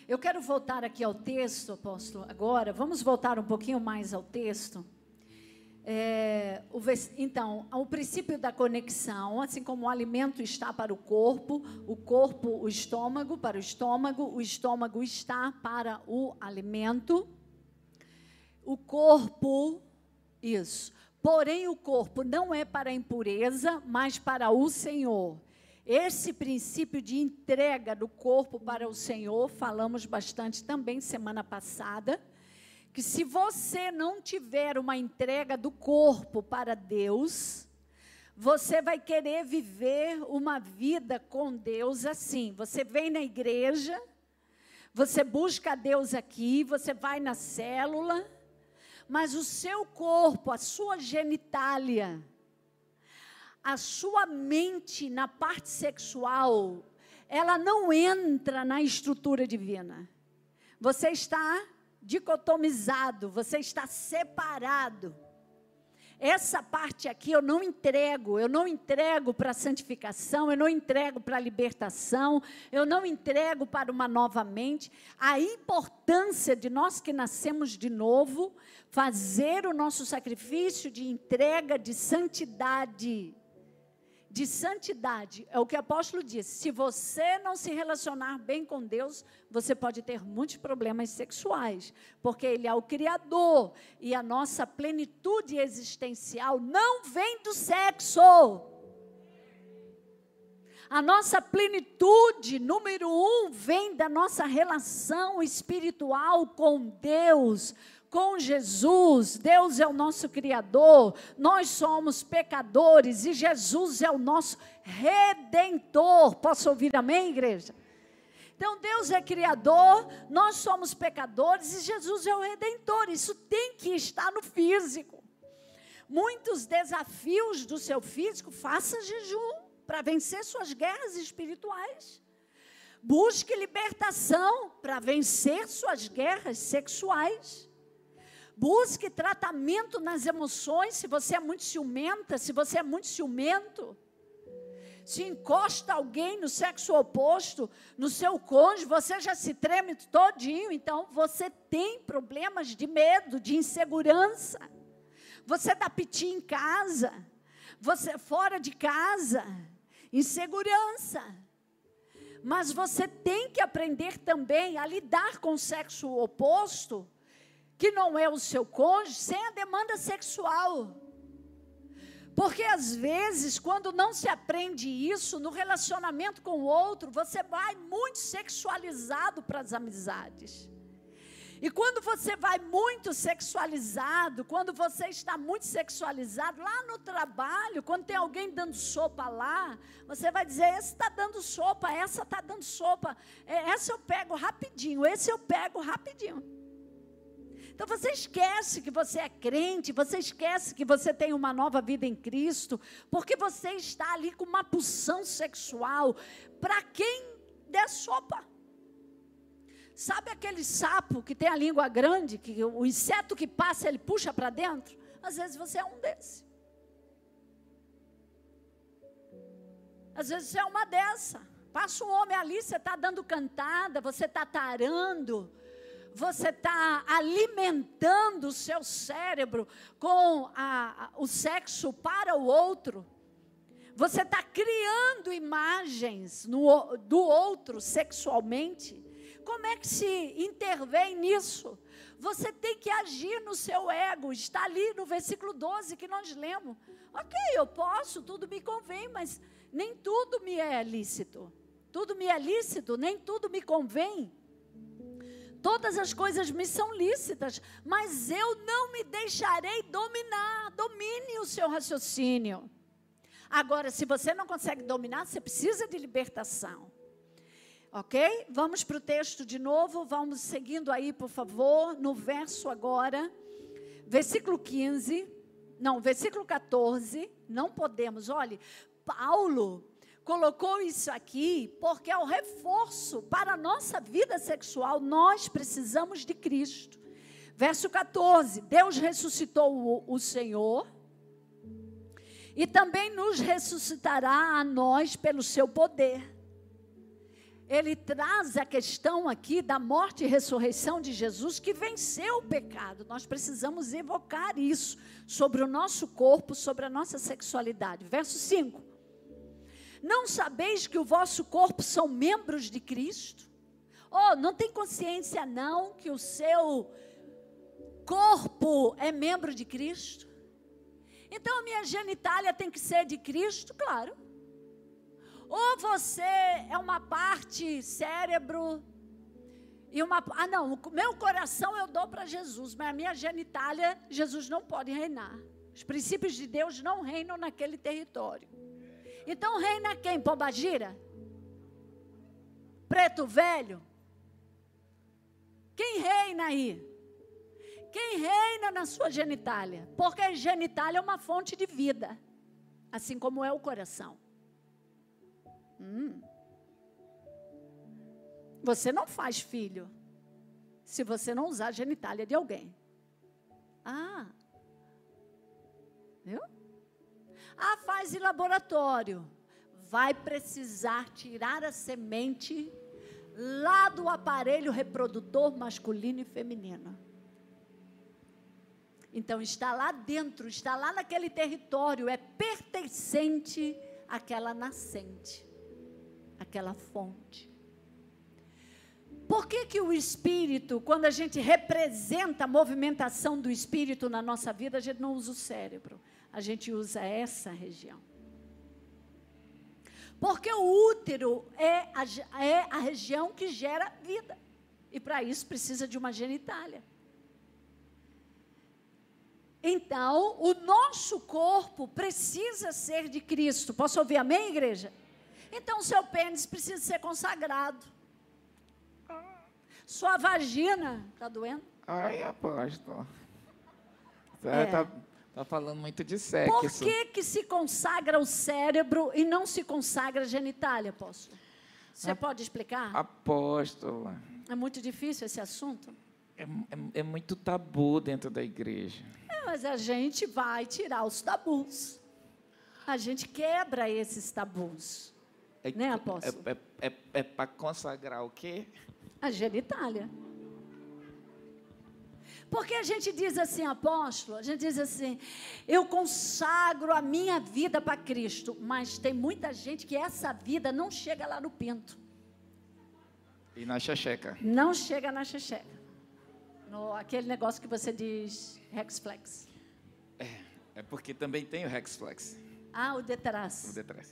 Eu quero voltar aqui ao texto, apóstolo, agora. Vamos voltar um pouquinho mais ao texto. É, o, então, o princípio da conexão, assim como o alimento está para o corpo, o corpo, o estômago, para o estômago, o estômago está para o alimento. O corpo, isso. Porém, o corpo não é para a impureza, mas para o Senhor. Esse princípio de entrega do corpo para o Senhor, falamos bastante também semana passada que se você não tiver uma entrega do corpo para Deus, você vai querer viver uma vida com Deus assim. Você vem na igreja, você busca Deus aqui, você vai na célula, mas o seu corpo, a sua genitália, a sua mente na parte sexual, ela não entra na estrutura divina. Você está dicotomizado, você está separado. Essa parte aqui eu não entrego, eu não entrego para santificação, eu não entrego para libertação, eu não entrego para uma nova mente. A importância de nós que nascemos de novo, fazer o nosso sacrifício de entrega de santidade de santidade. É o que o apóstolo diz. Se você não se relacionar bem com Deus, você pode ter muitos problemas sexuais, porque Ele é o Criador e a nossa plenitude existencial não vem do sexo. A nossa plenitude, número um, vem da nossa relação espiritual com Deus, com Jesus, Deus é o nosso Criador, nós somos pecadores e Jesus é o nosso redentor. Posso ouvir amém, igreja? Então, Deus é Criador, nós somos pecadores e Jesus é o redentor. Isso tem que estar no físico. Muitos desafios do seu físico, faça jejum para vencer suas guerras espirituais. Busque libertação para vencer suas guerras sexuais. Busque tratamento nas emoções, se você é muito ciumenta, se você é muito ciumento. Se encosta alguém no sexo oposto, no seu cônjuge, você já se treme todinho, então você tem problemas de medo, de insegurança. Você dá piti em casa, você fora de casa, insegurança. Mas você tem que aprender também a lidar com o sexo oposto que não é o seu cônjuge sem a demanda sexual. Porque às vezes, quando não se aprende isso no relacionamento com o outro, você vai muito sexualizado para as amizades. E quando você vai muito sexualizado, quando você está muito sexualizado, lá no trabalho, quando tem alguém dando sopa lá, você vai dizer: esse está dando sopa, essa está dando sopa, é, essa eu pego rapidinho, esse eu pego rapidinho. Então você esquece que você é crente, você esquece que você tem uma nova vida em Cristo, porque você está ali com uma pulsão sexual para quem der sopa. Sabe aquele sapo que tem a língua grande, que o inseto que passa ele puxa para dentro? Às vezes você é um desse. Às vezes você é uma dessa. Passa um homem ali, você está dando cantada, você está tarando você está alimentando o seu cérebro com a, a, o sexo para o outro. Você está criando imagens no, do outro sexualmente. Como é que se intervém nisso? Você tem que agir no seu ego. Está ali no versículo 12 que nós lemos. Ok, eu posso, tudo me convém, mas nem tudo me é lícito. Tudo me é lícito, nem tudo me convém. Todas as coisas me são lícitas, mas eu não me deixarei dominar. Domine o seu raciocínio. Agora, se você não consegue dominar, você precisa de libertação. Ok? Vamos para o texto de novo, vamos seguindo aí, por favor, no verso agora, versículo 15, não, versículo 14, não podemos, olhe, Paulo colocou isso aqui porque é o reforço para a nossa vida sexual. Nós precisamos de Cristo. Verso 14: Deus ressuscitou o, o Senhor e também nos ressuscitará a nós pelo seu poder. Ele traz a questão aqui da morte e ressurreição de Jesus que venceu o pecado. Nós precisamos evocar isso sobre o nosso corpo, sobre a nossa sexualidade. Verso 5. Não sabeis que o vosso corpo são membros de Cristo? Oh, não tem consciência não que o seu corpo é membro de Cristo? Então a minha genitália tem que ser de Cristo? Claro. Ou você é uma parte cérebro e uma ah não, meu coração eu dou para Jesus, mas a minha genitália Jesus não pode reinar. Os princípios de Deus não reinam naquele território. Então reina quem? Pombagira? Preto velho? Quem reina aí? Quem reina na sua genitália? Porque genitália é uma fonte de vida, assim como é o coração. Hum. Você não faz filho se você não usar a genitália de alguém. Ah, viu? Ah, faz em laboratório. Vai precisar tirar a semente lá do aparelho reprodutor masculino e feminino. Então está lá dentro, está lá naquele território, é pertencente àquela nascente, àquela fonte. Por que, que o espírito, quando a gente representa a movimentação do espírito na nossa vida, a gente não usa o cérebro? A gente usa essa região. Porque o útero é a, é a região que gera vida. E para isso precisa de uma genitália. Então, o nosso corpo precisa ser de Cristo. Posso ouvir amém, igreja? Então, o seu pênis precisa ser consagrado. Sua vagina, está doendo? Ai, apóstolo. Tá, É. tá, tá falando muito de sexo. Por que, que se consagra o cérebro e não se consagra a genitália, apóstolo? Você Ah. pode explicar? Apóstolo. É muito difícil esse assunto? É, é- é muito tabu dentro da igreja. É, mas a gente vai tirar os tabus. A gente quebra esses tabus. É, Né, apóstolo? É, é, é, é para consagrar o quê? A genitália. Porque a gente diz assim, apóstolo, a gente diz assim, eu consagro a minha vida para Cristo, mas tem muita gente que essa vida não chega lá no pinto, E na xaxeca. não chega na xexeca. No, aquele negócio que você diz, Hexflex. É porque também tem o Hexflex. Ah, o O detrás. detrás.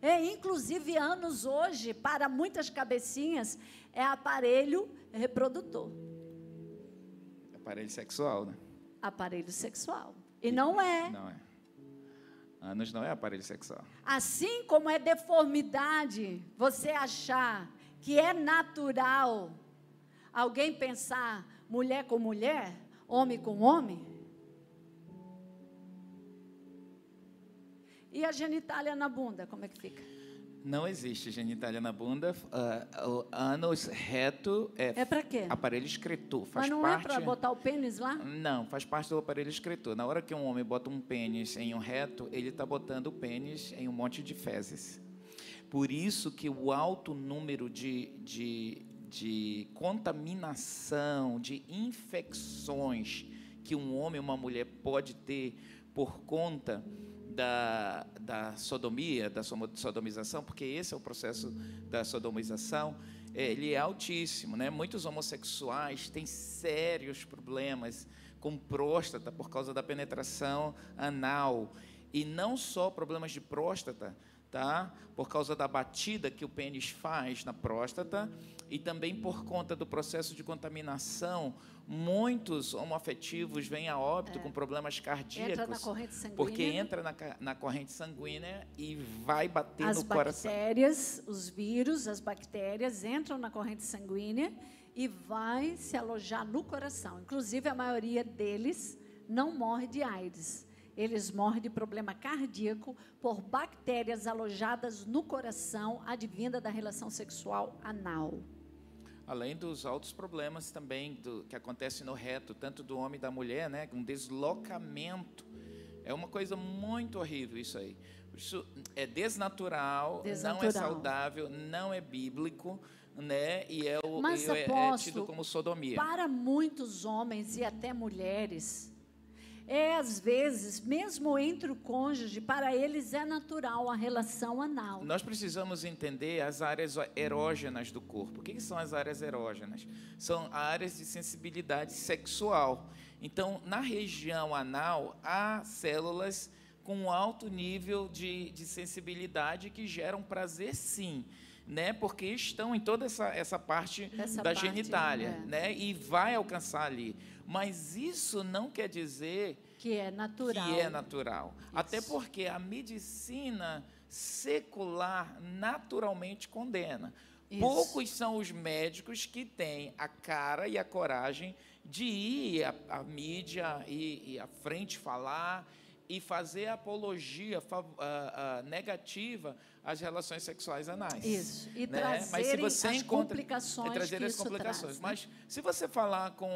É, inclusive, anos hoje, para muitas cabecinhas, é aparelho reprodutor, Aparelho sexual, né? aparelho sexual. E não é. Não é. Anos não é aparelho sexual. Assim como é deformidade você achar que é natural alguém pensar mulher com mulher, homem com homem. E a genitália na bunda, como é que fica? Não existe genitália na bunda. ah, o ânus reto é, É para quê? aparelho excretor. Faz Mas não parte... é para botar o pênis lá? Não, faz parte do aparelho excretor. Na hora que um homem bota um pênis em um reto, ele está botando o pênis em um monte de fezes. Por isso que o alto número de, de, de contaminação, de infecções que um homem ou uma mulher pode ter por conta da, da sodomia, da sodomização, porque esse é o processo da sodomização, eh, ele é altíssimo. Né? Muitos homossexuais têm sérios problemas com próstata por causa da penetração anal. E não só problemas de próstata, tá? Por causa da batida que o pênis faz na próstata e também por conta do processo de contaminação, muitos homoafetivos vêm a óbito com problemas cardíacos. Entra na corrente sanguínea. Porque entra na, na corrente sanguínea e vai bater as no coração. bactérias, os vírus, as bactérias entram na corrente sanguínea e vai se alojar no coração. Inclusive, a maioria deles não morre de AIDS. Eles morrem de problema cardíaco por bactérias alojadas no coração, advinda da relação sexual anal. Além dos altos problemas também do, que acontecem no reto, tanto do homem e da mulher, né? Um deslocamento. É uma coisa muito horrível isso aí. Isso é desnatural, não é Desnatural. saudável, não é bíblico, né? E é, o, Mas, e é- é tido como sodomia. Para muitos homens e até mulheres, é às vezes, mesmo entre o cônjuge, para eles é natural a relação anal. Nós precisamos entender as áreas erógenas do corpo. O que são as áreas erógenas? São áreas de sensibilidade sexual. Então, na região anal, há células com alto nível de, de sensibilidade que geram prazer, sim. Né? Porque estão em toda essa, essa parte Essa da parte, genitália. é. Né? E vai alcançar ali. Mas isso não quer dizer Que é natural. que é natural. Até Isso. porque a medicina secular naturalmente condena. Isso. Poucos são os médicos que têm a cara e a coragem de ir à, à mídia e, e à frente falar e fazer apologia ah, ah, negativa às relações sexuais anais. Isso. E né? trazerem as encontra- complicações é trazer que as complicações. traz, né? Mas se você falar com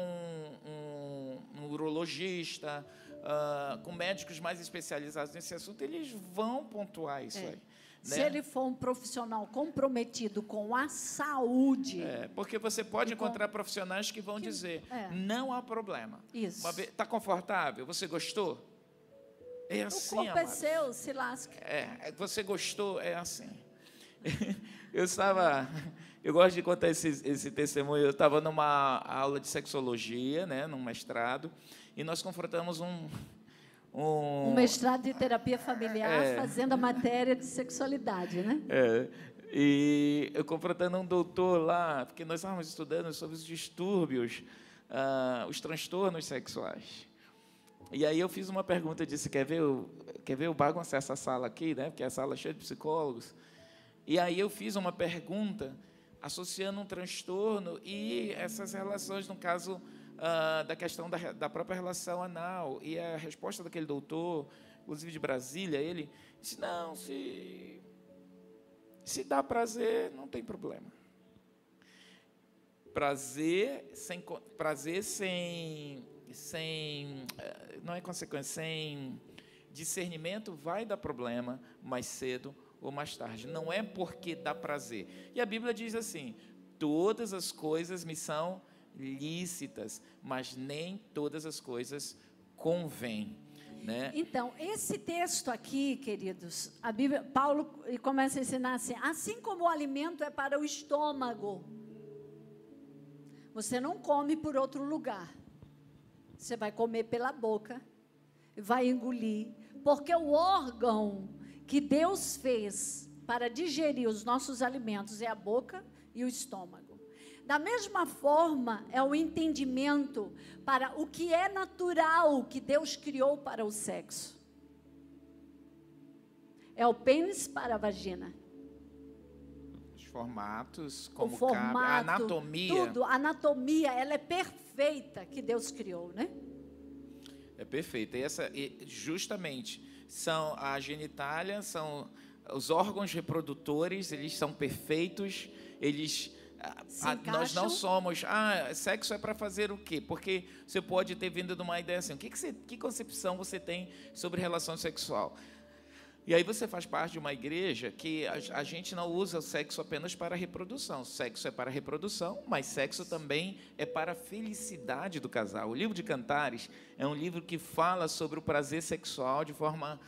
um, um urologista, ah, com médicos mais especializados nesse assunto, eles vão pontuar isso É. aí. Se né? ele for um profissional comprometido com a saúde, É, porque você pode E com- encontrar profissionais que vão dizer, é. não há problema. Isso. Está confortável? Você gostou? É o assim, corpo é seu, se lasca. É, você gostou? É assim. Eu estava. Eu gosto de contar esse, esse testemunho. Eu estava numa aula de sexologia, né, num mestrado, e nós confrontamos um. Um, Um mestrado de terapia familiar É. fazendo a matéria de sexualidade, né? É, e eu confrontando um doutor lá, porque nós estávamos estudando sobre os distúrbios, ah, os transtornos sexuais. E aí eu fiz uma pergunta, disse, quer ver o, quer ver o bagunça essa sala aqui, né? Porque a sala é cheia de psicólogos. E aí eu fiz uma pergunta associando um transtorno e essas relações, no caso uh, da questão da, da própria relação anal. E a resposta daquele doutor, inclusive de Brasília, ele disse, não, se, se dá prazer, não tem problema. Prazer sem, prazer sem, sem, eh, não é consequência, sem discernimento vai dar problema mais cedo ou mais tarde. Não é porque dá prazer. E a Bíblia diz assim: todas as coisas me são lícitas, mas nem todas as coisas convêm. Né? Então, esse texto aqui, queridos, a Bíblia, Paulo começa a ensinar assim: assim como o alimento é para o estômago, você não come por outro lugar. Você vai comer pela boca, vai engolir, porque o órgão que Deus fez para digerir os nossos alimentos é a boca e o estômago. Da mesma forma, é o entendimento para o que é natural que Deus criou para o sexo. É o pênis para a vagina. Os formatos, como o formato, cabe, a anatomia. Tudo, a anatomia, ela é perfeita que Deus criou, né? É perfeita. E essa, justamente, são a genitália, são os órgãos reprodutores, eles são perfeitos, eles a, nós não somos, ah, sexo é para fazer o quê? Porque você pode ter vindo de uma ideia assim, o que, que, você, que concepção você tem sobre relação sexual? E aí você faz parte de uma igreja que a, a, gente não usa o sexo apenas para reprodução. Sexo é para reprodução, mas sexo também é para a felicidade do casal. O livro de Cantares é um livro que fala sobre o prazer sexual de forma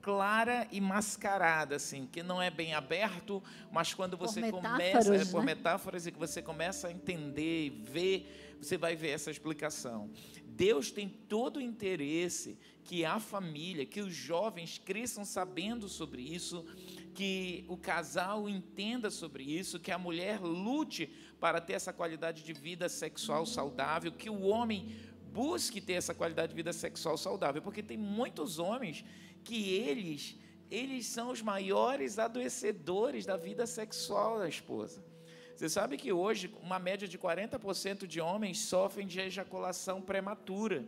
clara e mascarada, assim, que não é bem aberto, mas quando você começa, é, por né? metáforas, e que você começa a entender e ver, você vai ver essa explicação. Deus tem todo o interesse que a família, que os jovens cresçam sabendo sobre isso, que o casal entenda sobre isso, que a mulher lute para ter essa qualidade de vida sexual saudável, que o homem busque ter essa qualidade de vida sexual saudável, porque tem muitos homens que eles, eles são os maiores adoecedores da vida sexual da esposa. Você sabe que hoje uma média de 40% de homens sofrem de ejaculação prematura.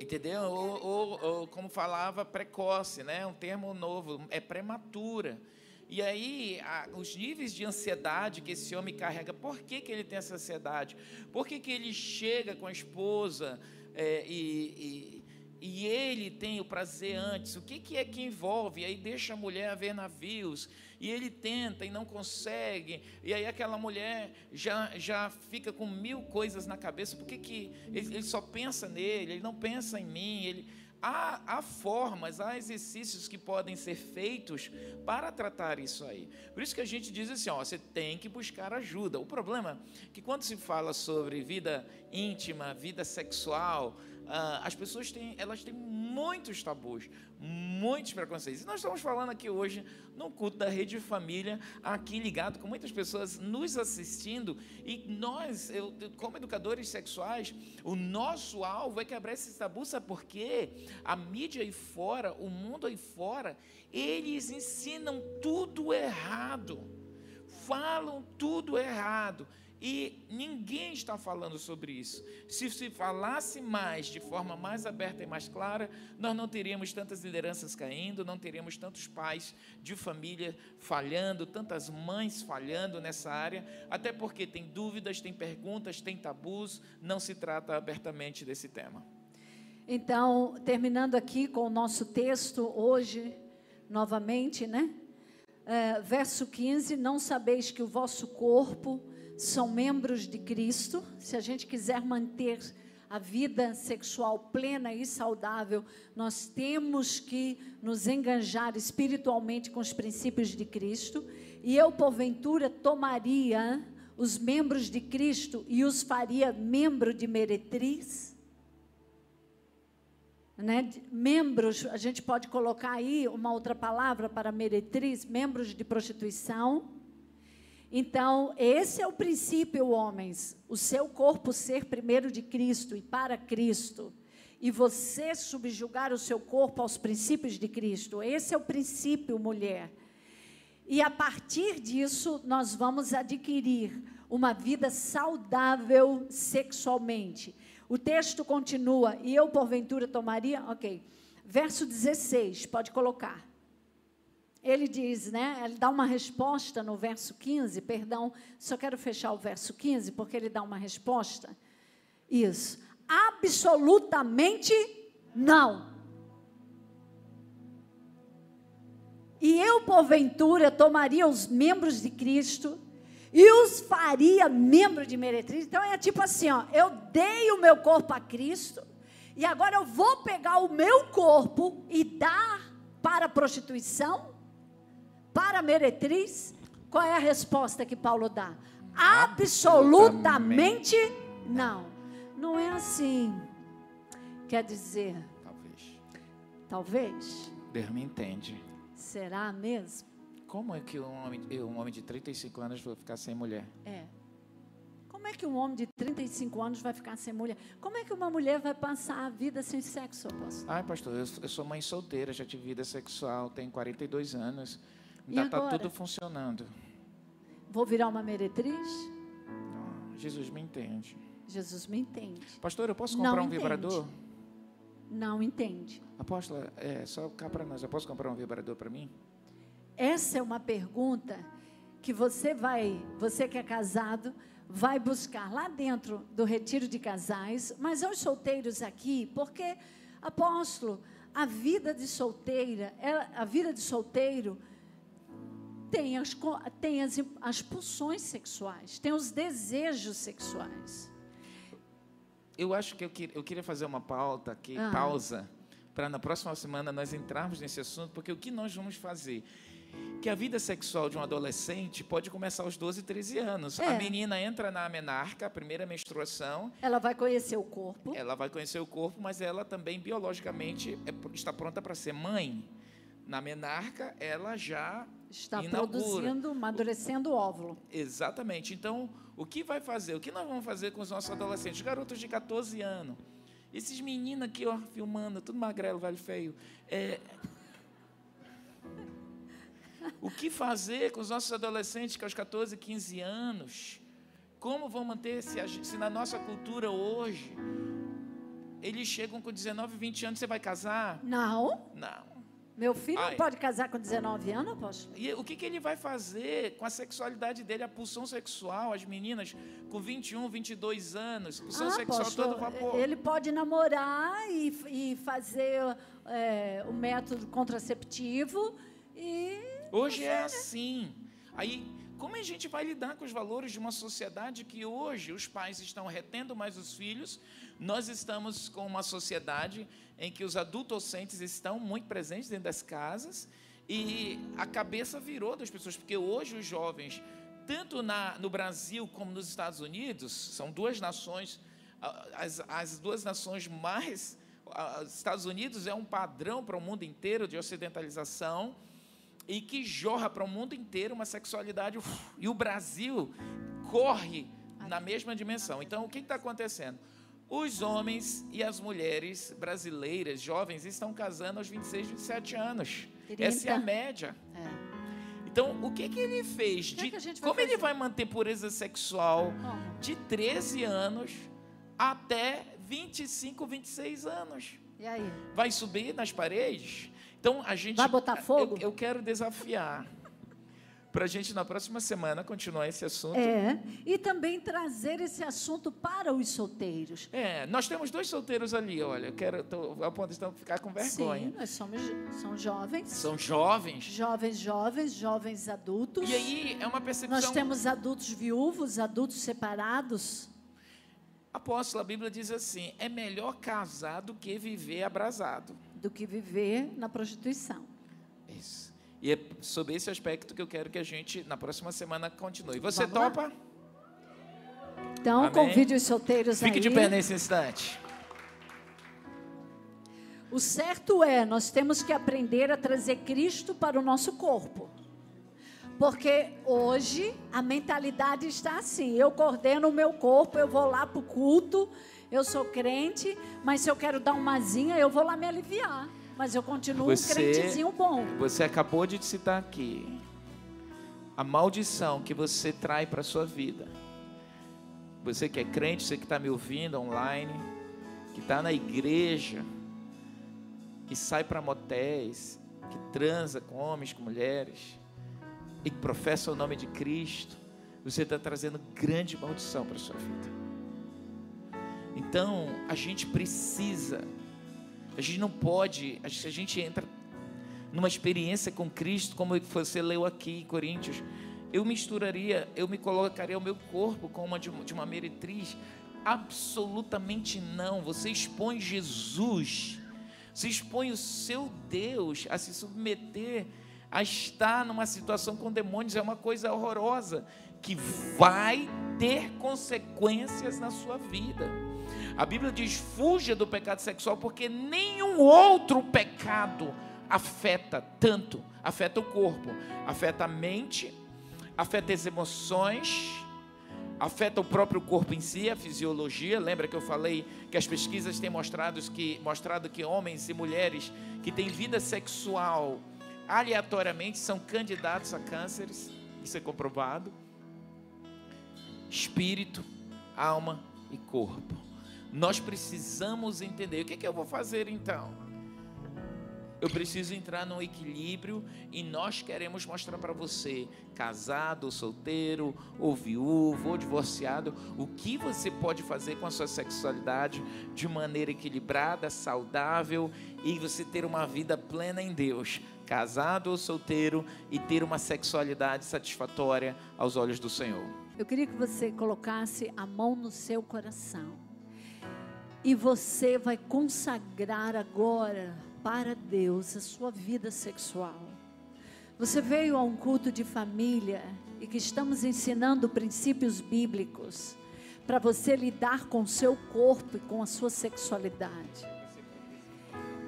Entendeu? Ou, ou, ou, como falava, precoce, né? Um termo novo, é prematura. E aí, a, os níveis de ansiedade que esse homem carrega, por que, que ele tem essa ansiedade? Por que, que ele chega com a esposa é, e, e e ele tem o prazer antes, o que, que é que envolve? E aí deixa a mulher ver navios, e ele tenta e não consegue, e aí aquela mulher já, já fica com mil coisas na cabeça, por que, que ele, ele só pensa nele, ele não pensa em mim, ele, há, há formas, há exercícios que podem ser feitos para tratar isso aí. Por isso que a gente diz assim, ó, você tem que buscar ajuda. O problema é que quando se fala sobre vida íntima, vida sexual, ah, as pessoas têm, elas têm muitos tabus, muitos preconceitos. E nós estamos falando aqui hoje no culto da Rede de Família, aqui ligado com muitas pessoas nos assistindo. E nós, eu, como educadores sexuais, o nosso alvo é quebrar esse tabu, sabe por quê? A mídia aí fora, o mundo aí fora, eles ensinam tudo errado, falam tudo errado. E ninguém está falando sobre isso. Se se falasse mais, de forma mais aberta e mais clara, nós não teríamos tantas lideranças caindo, não teríamos tantos pais de família falhando, tantas mães falhando nessa área, até porque tem dúvidas, tem perguntas, tem tabus, não se trata abertamente desse tema. Então, terminando aqui com o nosso texto hoje, novamente, né? É, verso 15: Não sabeis que o vosso corpo são membros de Cristo. Se a gente quiser manter a vida sexual plena e saudável, nós temos que nos enganjar espiritualmente com os princípios de Cristo. E eu, porventura, tomaria os membros de Cristo e os faria membro de meretriz? Né? Membros, a gente pode colocar aí uma outra palavra para meretriz, membros de prostituição então, esse é o princípio, homens. O seu corpo ser primeiro de Cristo e para Cristo. e você subjugar o seu corpo aos princípios de Cristo. Esse é o princípio, mulher. E a partir disso, nós vamos adquirir uma vida saudável sexualmente. O texto continua, e eu porventura tomaria, ok. Verso 16, pode colocar. Ele diz, né? Ele dá uma resposta no verso 15, perdão, só quero fechar o verso 15, porque ele dá uma resposta. Isso. Absolutamente não. E eu, porventura, tomaria os membros de Cristo e os faria membro de meretriz. Então é tipo assim, ó, eu dei o meu corpo a Cristo e agora eu vou pegar o meu corpo e dar para a prostituição, para a meretriz. Qual é a resposta que Paulo dá? Absolutamente, Absolutamente não. Não é assim. Quer dizer, talvez. Talvez. Deus me entende. Será mesmo? Como é que um homem, um homem de 35 anos vai ficar sem mulher? É. Como é que um homem de 35 anos vai ficar sem mulher? Como é que uma mulher vai passar a vida sem sexo, apóstolo? Ai, pastor, eu, eu sou mãe solteira, já tive vida sexual, tenho 42 anos. Ainda está tudo funcionando. Vou virar uma meretriz? Não, Jesus me entende. Jesus me entende. Pastor, eu posso comprar Não um entende. vibrador? Não entende. Apóstola, é, só cá para nós, eu posso comprar um vibrador para mim? Essa é uma pergunta que você vai, você que é casado, vai buscar lá dentro do retiro de casais, mas aos solteiros aqui, porque apóstolo, a vida de solteira, a vida de solteiro tem as, tem as, as pulsões sexuais, tem os desejos sexuais. Eu acho que eu, que, eu queria fazer uma pauta aqui, ah. pausa, para na próxima semana nós entrarmos nesse assunto, porque o que nós vamos fazer? que a vida sexual de um adolescente pode começar aos 12, 13 anos. É. A menina entra na menarca, a primeira menstruação. Ela vai conhecer o corpo. Ela vai conhecer o corpo, mas ela também biologicamente é, está pronta para ser mãe. Na menarca, ela já está inaugura. produzindo, amadurecendo o óvulo. Exatamente. Então, o que vai fazer? O que nós vamos fazer com os nossos adolescentes? Garotos de 14 anos. Esses meninos aqui, ó, filmando, tudo magrelo, velho feio. É, o que fazer com os nossos adolescentes que aos 14, 15 anos? Como vão manter se, se na nossa cultura hoje eles chegam com 19, 20 anos, você vai casar? Não. Não. Meu filho Ai. não pode casar com 19 anos, apóstolo? E o que, que ele vai fazer com a sexualidade dele, a pulsão sexual, as meninas com 21, 22 anos, pulsão ah, sexual apóstolo, todo vapor? Ele pode namorar e, e fazer é, o método contraceptivo e Hoje é assim. Aí, como a gente vai lidar com os valores de uma sociedade que hoje os pais estão retendo mais os filhos? Nós estamos com uma sociedade em que os adultocentes estão muito presentes dentro das casas e a cabeça virou das pessoas, porque hoje os jovens, tanto na, no Brasil como nos Estados Unidos, são duas nações, as, as duas nações mais. Os Estados Unidos é um padrão para o mundo inteiro de ocidentalização e que jorra para o mundo inteiro uma sexualidade. E o Brasil corre na mesma dimensão. Então, o que está acontecendo? Os homens e as mulheres brasileiras, jovens, estão casando aos 26, 27 anos. 30. Essa é a média. É. Então, o que, que ele fez? Que de, que como fazer? ele vai manter pureza sexual de 13 anos até 25, 26 anos? E aí? Vai subir nas paredes? Então a gente. Vai botar fogo? Eu, eu quero desafiar para a gente na próxima semana continuar esse assunto. É, e também trazer esse assunto para os solteiros. É, nós temos dois solteiros ali, olha, eu quero, tô, a ponto de ficar com vergonha. Sim, nós somos são jovens. São jovens. Jovens, jovens, jovens adultos. E aí é uma percepção... Nós temos adultos viúvos, adultos separados. Apóstolo, a Bíblia diz assim, é melhor casar do que viver abrasado do que viver na prostituição. Isso. E é sobre esse aspecto que eu quero que a gente, na próxima semana, continue. Você Vamos topa? Lá? Então, Amém. convide os solteiros Fique aí. de pé nesse instante. O certo é, nós temos que aprender a trazer Cristo para o nosso corpo. Porque hoje a mentalidade está assim: eu coordeno o meu corpo, eu vou lá para o culto, Eu sou crente, mas se eu quero dar uma zinha, eu vou lá me aliviar. Mas eu continuo Você- um crentezinho bom. Você acabou de citar aqui a maldição que você traz para a sua vida. Você que é crente, você que está me ouvindo online, que está na igreja, que sai para motéis, que transa com homens, com mulheres, e que professa o nome de Cristo, você está trazendo grande maldição para a sua vida. Então, a gente precisa, a gente não pode, gente- a gente entra numa experiência com Cristo, como você leu aqui em Coríntios, eu misturaria, eu me colocaria o meu corpo com uma de uma meretriz? Absolutamente não. Você expõe Jesus, você expõe o seu Deus a se submeter, a estar numa situação com demônios, é uma coisa horrorosa, que vai ter consequências na sua vida. A Bíblia diz: fuja do pecado sexual, porque nenhum outro pecado afeta tanto, afeta o corpo, afeta a mente, afeta as emoções, afeta o próprio corpo em si, a fisiologia. Lembra que eu falei que as pesquisas têm mostrado que, mostrado que homens e mulheres que têm vida sexual aleatoriamente são candidatos a cânceres, isso é comprovado. Espírito, alma e corpo. Nós precisamos entender. O que, é que eu vou fazer então? Eu preciso entrar num equilíbrio e nós queremos mostrar para você, casado, solteiro, ou viúvo, ou divorciado, o que você pode fazer com a sua sexualidade de maneira equilibrada, saudável e você ter uma vida plena em Deus, casado ou solteiro e ter uma sexualidade satisfatória aos olhos do Senhor. Eu queria que você colocasse a mão no seu coração. E você vai consagrar agora para Deus a sua vida sexual. Você veio a um culto de família e que estamos ensinando princípios bíblicos para você lidar com o seu corpo e com a sua sexualidade.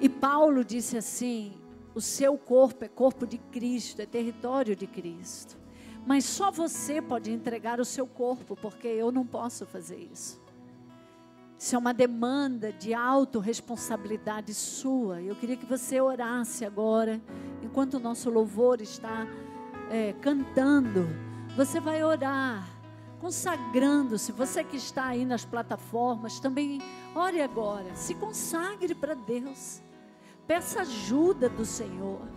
E Paulo disse assim: o seu corpo é corpo de Cristo, é território de Cristo. Mas só você pode entregar o seu corpo, porque eu não posso fazer isso. Isso é uma demanda de autorresponsabilidade sua. Eu queria que você orasse agora, enquanto o nosso louvor está é, cantando. Você vai orar, consagrando-se. Você que está aí nas plataformas, também ore agora. Se consagre para Deus. Peça ajuda do Senhor.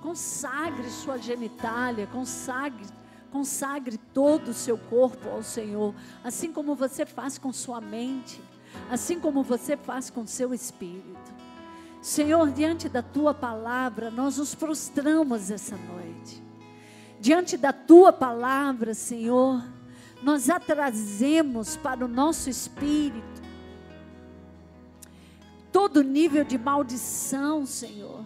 Consagre sua genitália, consagre, consagre todo o seu corpo ao Senhor, assim como você faz com sua mente, assim como você faz com seu espírito. Senhor, diante da tua palavra, nós nos prostramos essa noite. Diante da tua palavra, Senhor, nós a trazemos para o nosso espírito todo nível de maldição, Senhor,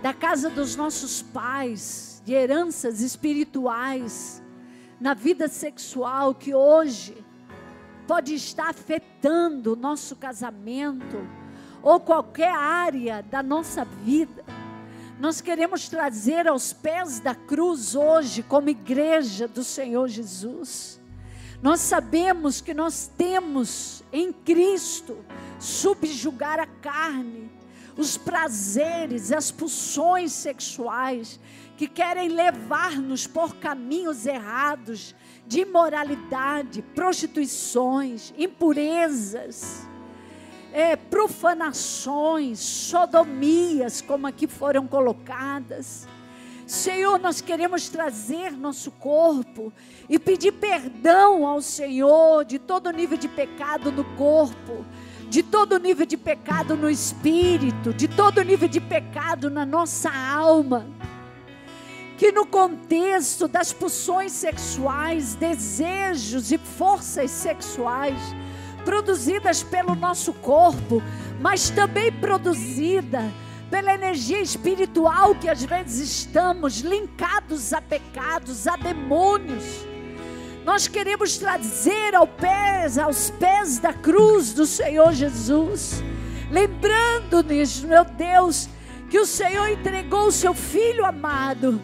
da casa dos nossos pais, de heranças espirituais, na vida sexual que hoje pode estar afetando o nosso casamento ou qualquer área da nossa vida. Nós queremos trazer aos pés da cruz hoje, como igreja do Senhor Jesus. Nós sabemos que nós temos em Cristo subjugar a carne, os prazeres, as pulsões sexuais que querem levar-nos por caminhos errados de imoralidade, prostituições, impurezas, é, profanações, sodomias, como aqui foram colocadas. Senhor, nós queremos trazer nosso corpo e pedir perdão ao Senhor de todo nível de pecado no corpo, de todo nível de pecado no espírito, de todo nível de pecado na nossa alma. Que no contexto das pulsões sexuais, desejos e forças sexuais produzidas pelo nosso corpo, mas também produzida pela energia espiritual que às vezes estamos linkados a pecados, a demônios. Nós queremos trazer ao pés, aos pés da cruz do Senhor Jesus, lembrando-nos, meu Deus, que o Senhor entregou o seu filho amado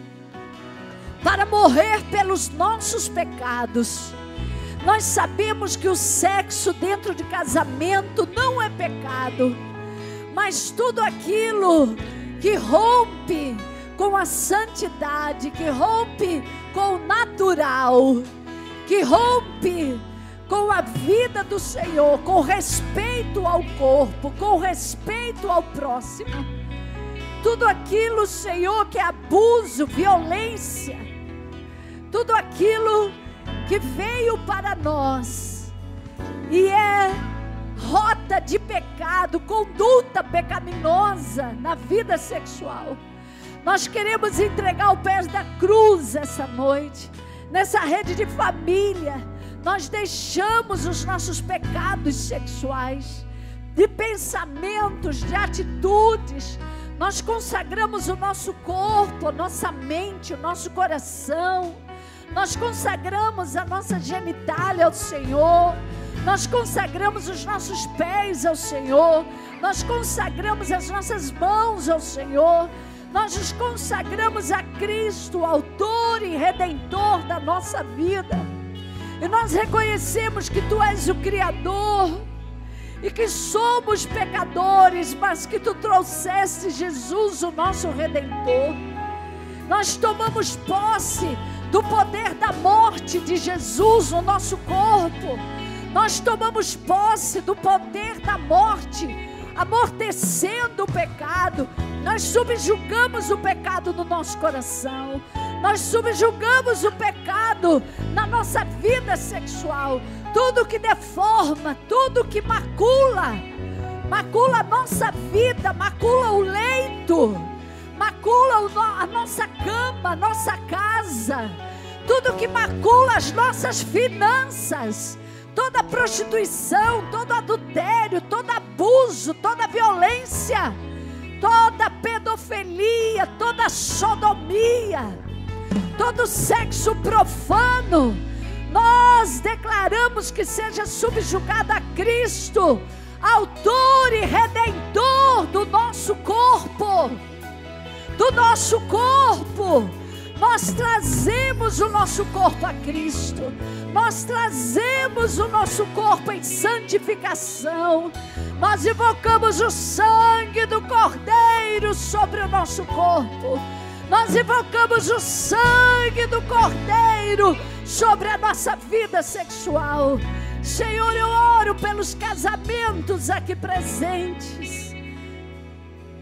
para morrer pelos nossos pecados. Nós sabemos que o sexo dentro de casamento não é pecado, mas tudo aquilo que rompe com a santidade, que rompe com o natural, que rompe com a vida do Senhor, com respeito ao corpo, com respeito ao próximo. Tudo aquilo, Senhor, que é abuso, violência, tudo aquilo que veio para nós e é rota de pecado, conduta pecaminosa na vida sexual. Nós queremos entregar o pés da cruz essa noite, nessa rede de família nós deixamos os nossos pecados sexuais, de pensamentos, de atitudes, nós consagramos o nosso corpo, a nossa mente, o nosso coração, nós consagramos a nossa genitália ao Senhor, nós consagramos os nossos pés ao Senhor, nós consagramos as nossas mãos ao Senhor, nós nos consagramos a Cristo, Autor e Redentor da nossa vida. E nós reconhecemos que Tu és o Criador e que somos pecadores, mas que Tu trouxeste Jesus, o nosso Redentor. Nós tomamos posse do poder da morte de Jesus no nosso corpo. Nós tomamos posse do poder da morte, amortecendo o pecado. Nós subjugamos o pecado no nosso coração. Nós subjugamos o pecado na nossa vida sexual. Tudo que deforma, tudo que macula, macula a nossa vida, macula o leito, macula a nossa cama, a nossa casa, tudo que macula as nossas finanças, toda prostituição, todo adultério, todo abuso, toda violência, toda pedofilia, toda sodomia todo sexo profano, nós declaramos que seja subjugado a Cristo, autor e redentor do nosso corpo, do nosso corpo. Nós trazemos o nosso corpo a Cristo, nós trazemos o nosso corpo em santificação, nós invocamos o sangue do Cordeiro sobre o nosso corpo nós invocamos o sangue do Cordeiro sobre a nossa vida sexual. Senhor, eu oro pelos casamentos aqui presentes,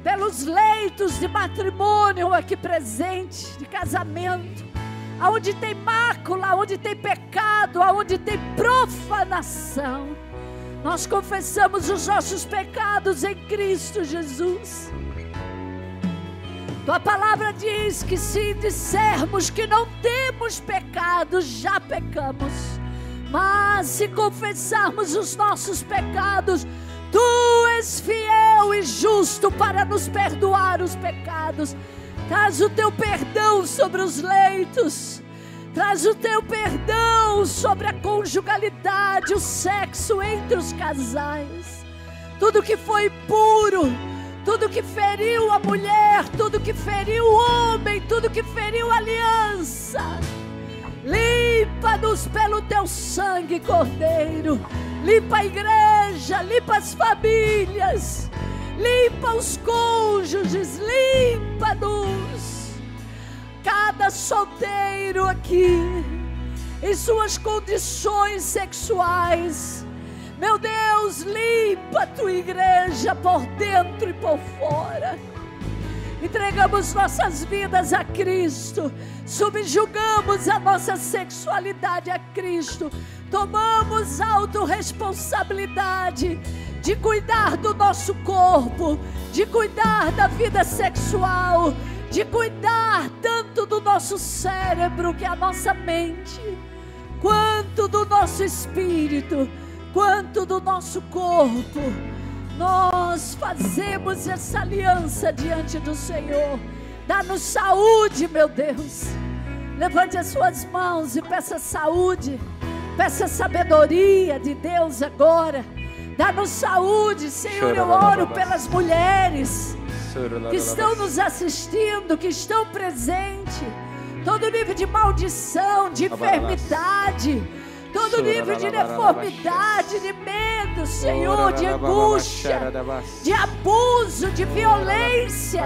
pelos leitos de matrimônio aqui presentes, de casamento, aonde tem mácula, aonde tem pecado, aonde tem profanação. Nós confessamos os nossos pecados em Cristo Jesus. Tua palavra diz que se dissermos que não temos pecado, já pecamos. Mas se confessarmos os nossos pecados, Tu és fiel e justo para nos perdoar os pecados. Traz o teu perdão sobre os leitos. Traz o teu perdão sobre a conjugalidade, o sexo entre os casais. Tudo que foi puro tudo que feriu a mulher, tudo que feriu o homem, tudo que feriu a aliança. Limpa-nos pelo teu sangue, Cordeiro. Limpa a igreja, limpa as famílias, limpa os cônjuges, limpa-nos. Cada solteiro aqui, em suas condições sexuais, meu Deus, limpa a tua igreja por dentro e por fora. Entregamos nossas vidas a Cristo, subjugamos a nossa sexualidade a Cristo, tomamos autorresponsabilidade de cuidar do nosso corpo, de cuidar da vida sexual, de cuidar tanto do nosso cérebro que é a nossa mente, quanto do nosso espírito quanto do nosso corpo, nós fazemos essa aliança diante do Senhor. Dá-nos saúde, meu Deus. Levante as suas mãos e peça saúde, peça sabedoria de Deus agora. Dá-nos saúde, Senhor. Eu oro pelas mulheres que estão nos assistindo, que estão presentes. Todo nível de maldição, de enfermidade todo nível de deformidade, de medo, Senhor, de angústia, de abuso, de violência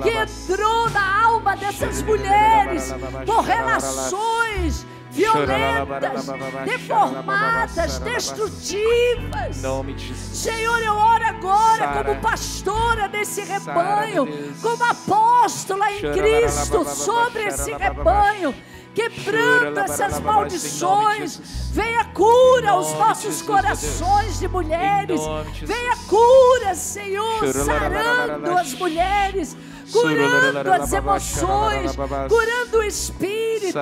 que entrou na alma dessas mulheres por relações violentas, deformadas, destrutivas. Senhor, eu oro agora como pastora desse rebanho, como apóstola em Cristo sobre esse rebanho quebrando essas maldições. Venha cura aos nossos corações de mulheres. Venha cura, Senhor, sarando as mulheres curando as emoções, curando o espírito,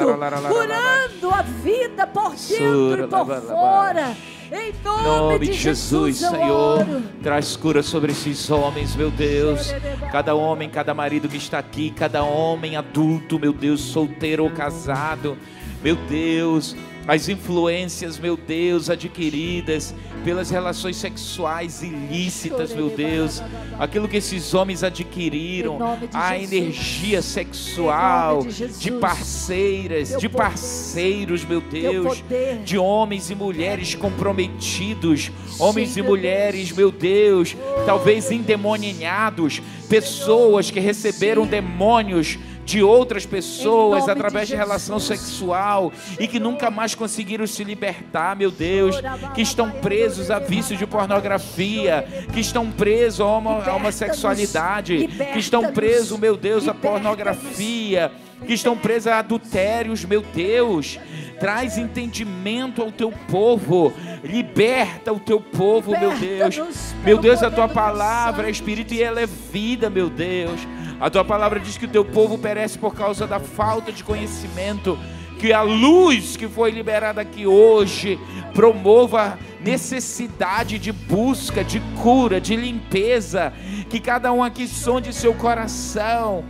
curando a vida por dentro e por fora. Em nome, nome de Jesus, Jesus Senhor, traz cura sobre esses homens, meu Deus. Cada homem, cada marido que está aqui, cada homem adulto, meu Deus, solteiro ou casado, meu Deus, as influências, meu Deus, adquiridas pelas relações sexuais ilícitas, meu Deus, aquilo que esses homens adquiriram, a energia sexual de parceiras, de parceiros, meu Deus, de homens e mulheres comprometidos, homens e mulheres, meu Deus, talvez endemoniados, pessoas que receberam demônios de outras pessoas através de, de relação sexual e que nunca mais conseguiram se libertar, meu Deus, que estão presos a vícios de pornografia, que estão presos a, homo, a homossexualidade, que estão presos, meu Deus, a pornografia, que estão presos a adultérios, meu Deus. Traz entendimento ao teu povo, liberta o teu povo, meu Deus. Meu Deus, a tua palavra é espírito e ela é vida, meu Deus. A tua palavra diz que o teu povo perece por causa da falta de conhecimento. Que a luz que foi liberada aqui hoje promova necessidade de busca, de cura, de limpeza. Que cada um aqui sonde seu coração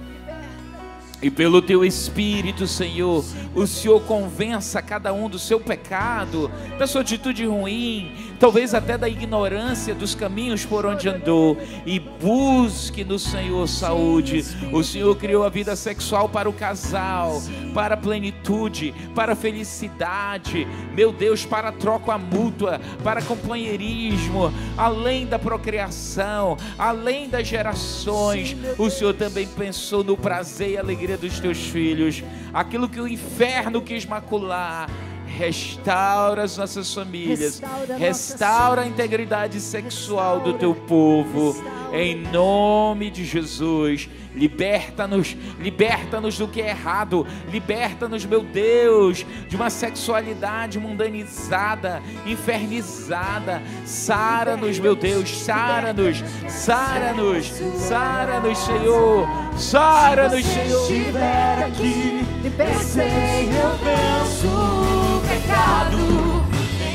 e pelo teu Espírito, Senhor, o Senhor convença cada um do seu pecado, da sua atitude ruim, talvez até da ignorância dos caminhos por onde andou, e busque no Senhor saúde. O Senhor criou a vida sexual para o casal, para a plenitude, para a felicidade, meu Deus, para a troca mútua, para companheirismo, além da procriação, além das gerações. O Senhor também pensou no prazer e alegria dos teus filhos, aquilo que o inferno quis macular. Restaura as nossas famílias, restaura, restaura a integridade sexual do teu povo, em nome de Jesus. Liberta-nos, liberta-nos do que é errado, liberta-nos, meu Deus, de uma sexualidade mundanizada, infernizada. Sara-nos, meu Deus, sara-nos, sara-nos, sara-nos, Senhor, sara-nos, Senhor. Se estiver aqui, pensei, eu penso pecado,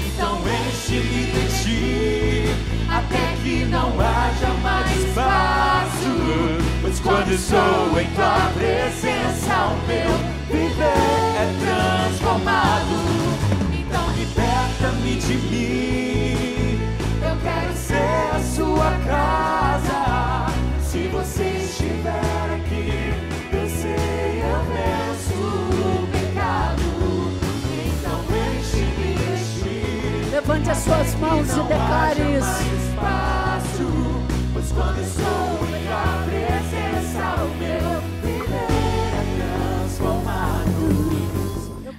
então enche-me de ti, até que não haja mais espaço. Pois quando estou em tua presença, o meu viver é transformado. Então liberta-me de mim. Eu quero ser a sua casa. Levante as suas mãos e declare isso. Espaço, pois quando estou em tua presença,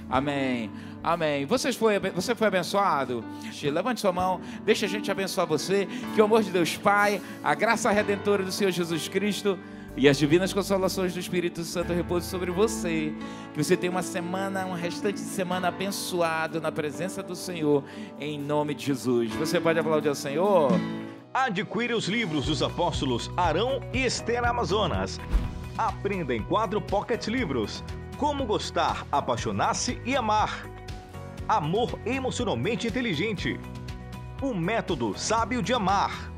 Amém. Amém. Vocês foi, você foi abençoado? Levante sua mão, deixa a gente abençoar você. Que o amor de Deus Pai, a graça redentora do Senhor Jesus Cristo e as divinas consolações do Espírito Santo repousem sobre você. Que você tenha uma semana, um restante de semana abençoado na presença do Senhor, em nome de Jesus. Você pode aplaudir ao Senhor? Adquire os livros dos apóstolos Arão e Esther Amazonas. Aprenda em quadro Pocket Livros. Como gostar, apaixonar-se e amar. Amor emocionalmente inteligente. O método sábio de amar.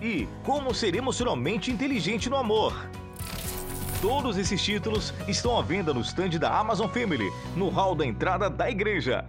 E como ser emocionalmente inteligente no amor. Todos esses títulos estão à venda no stand da Amazon Family, no hall da entrada da igreja.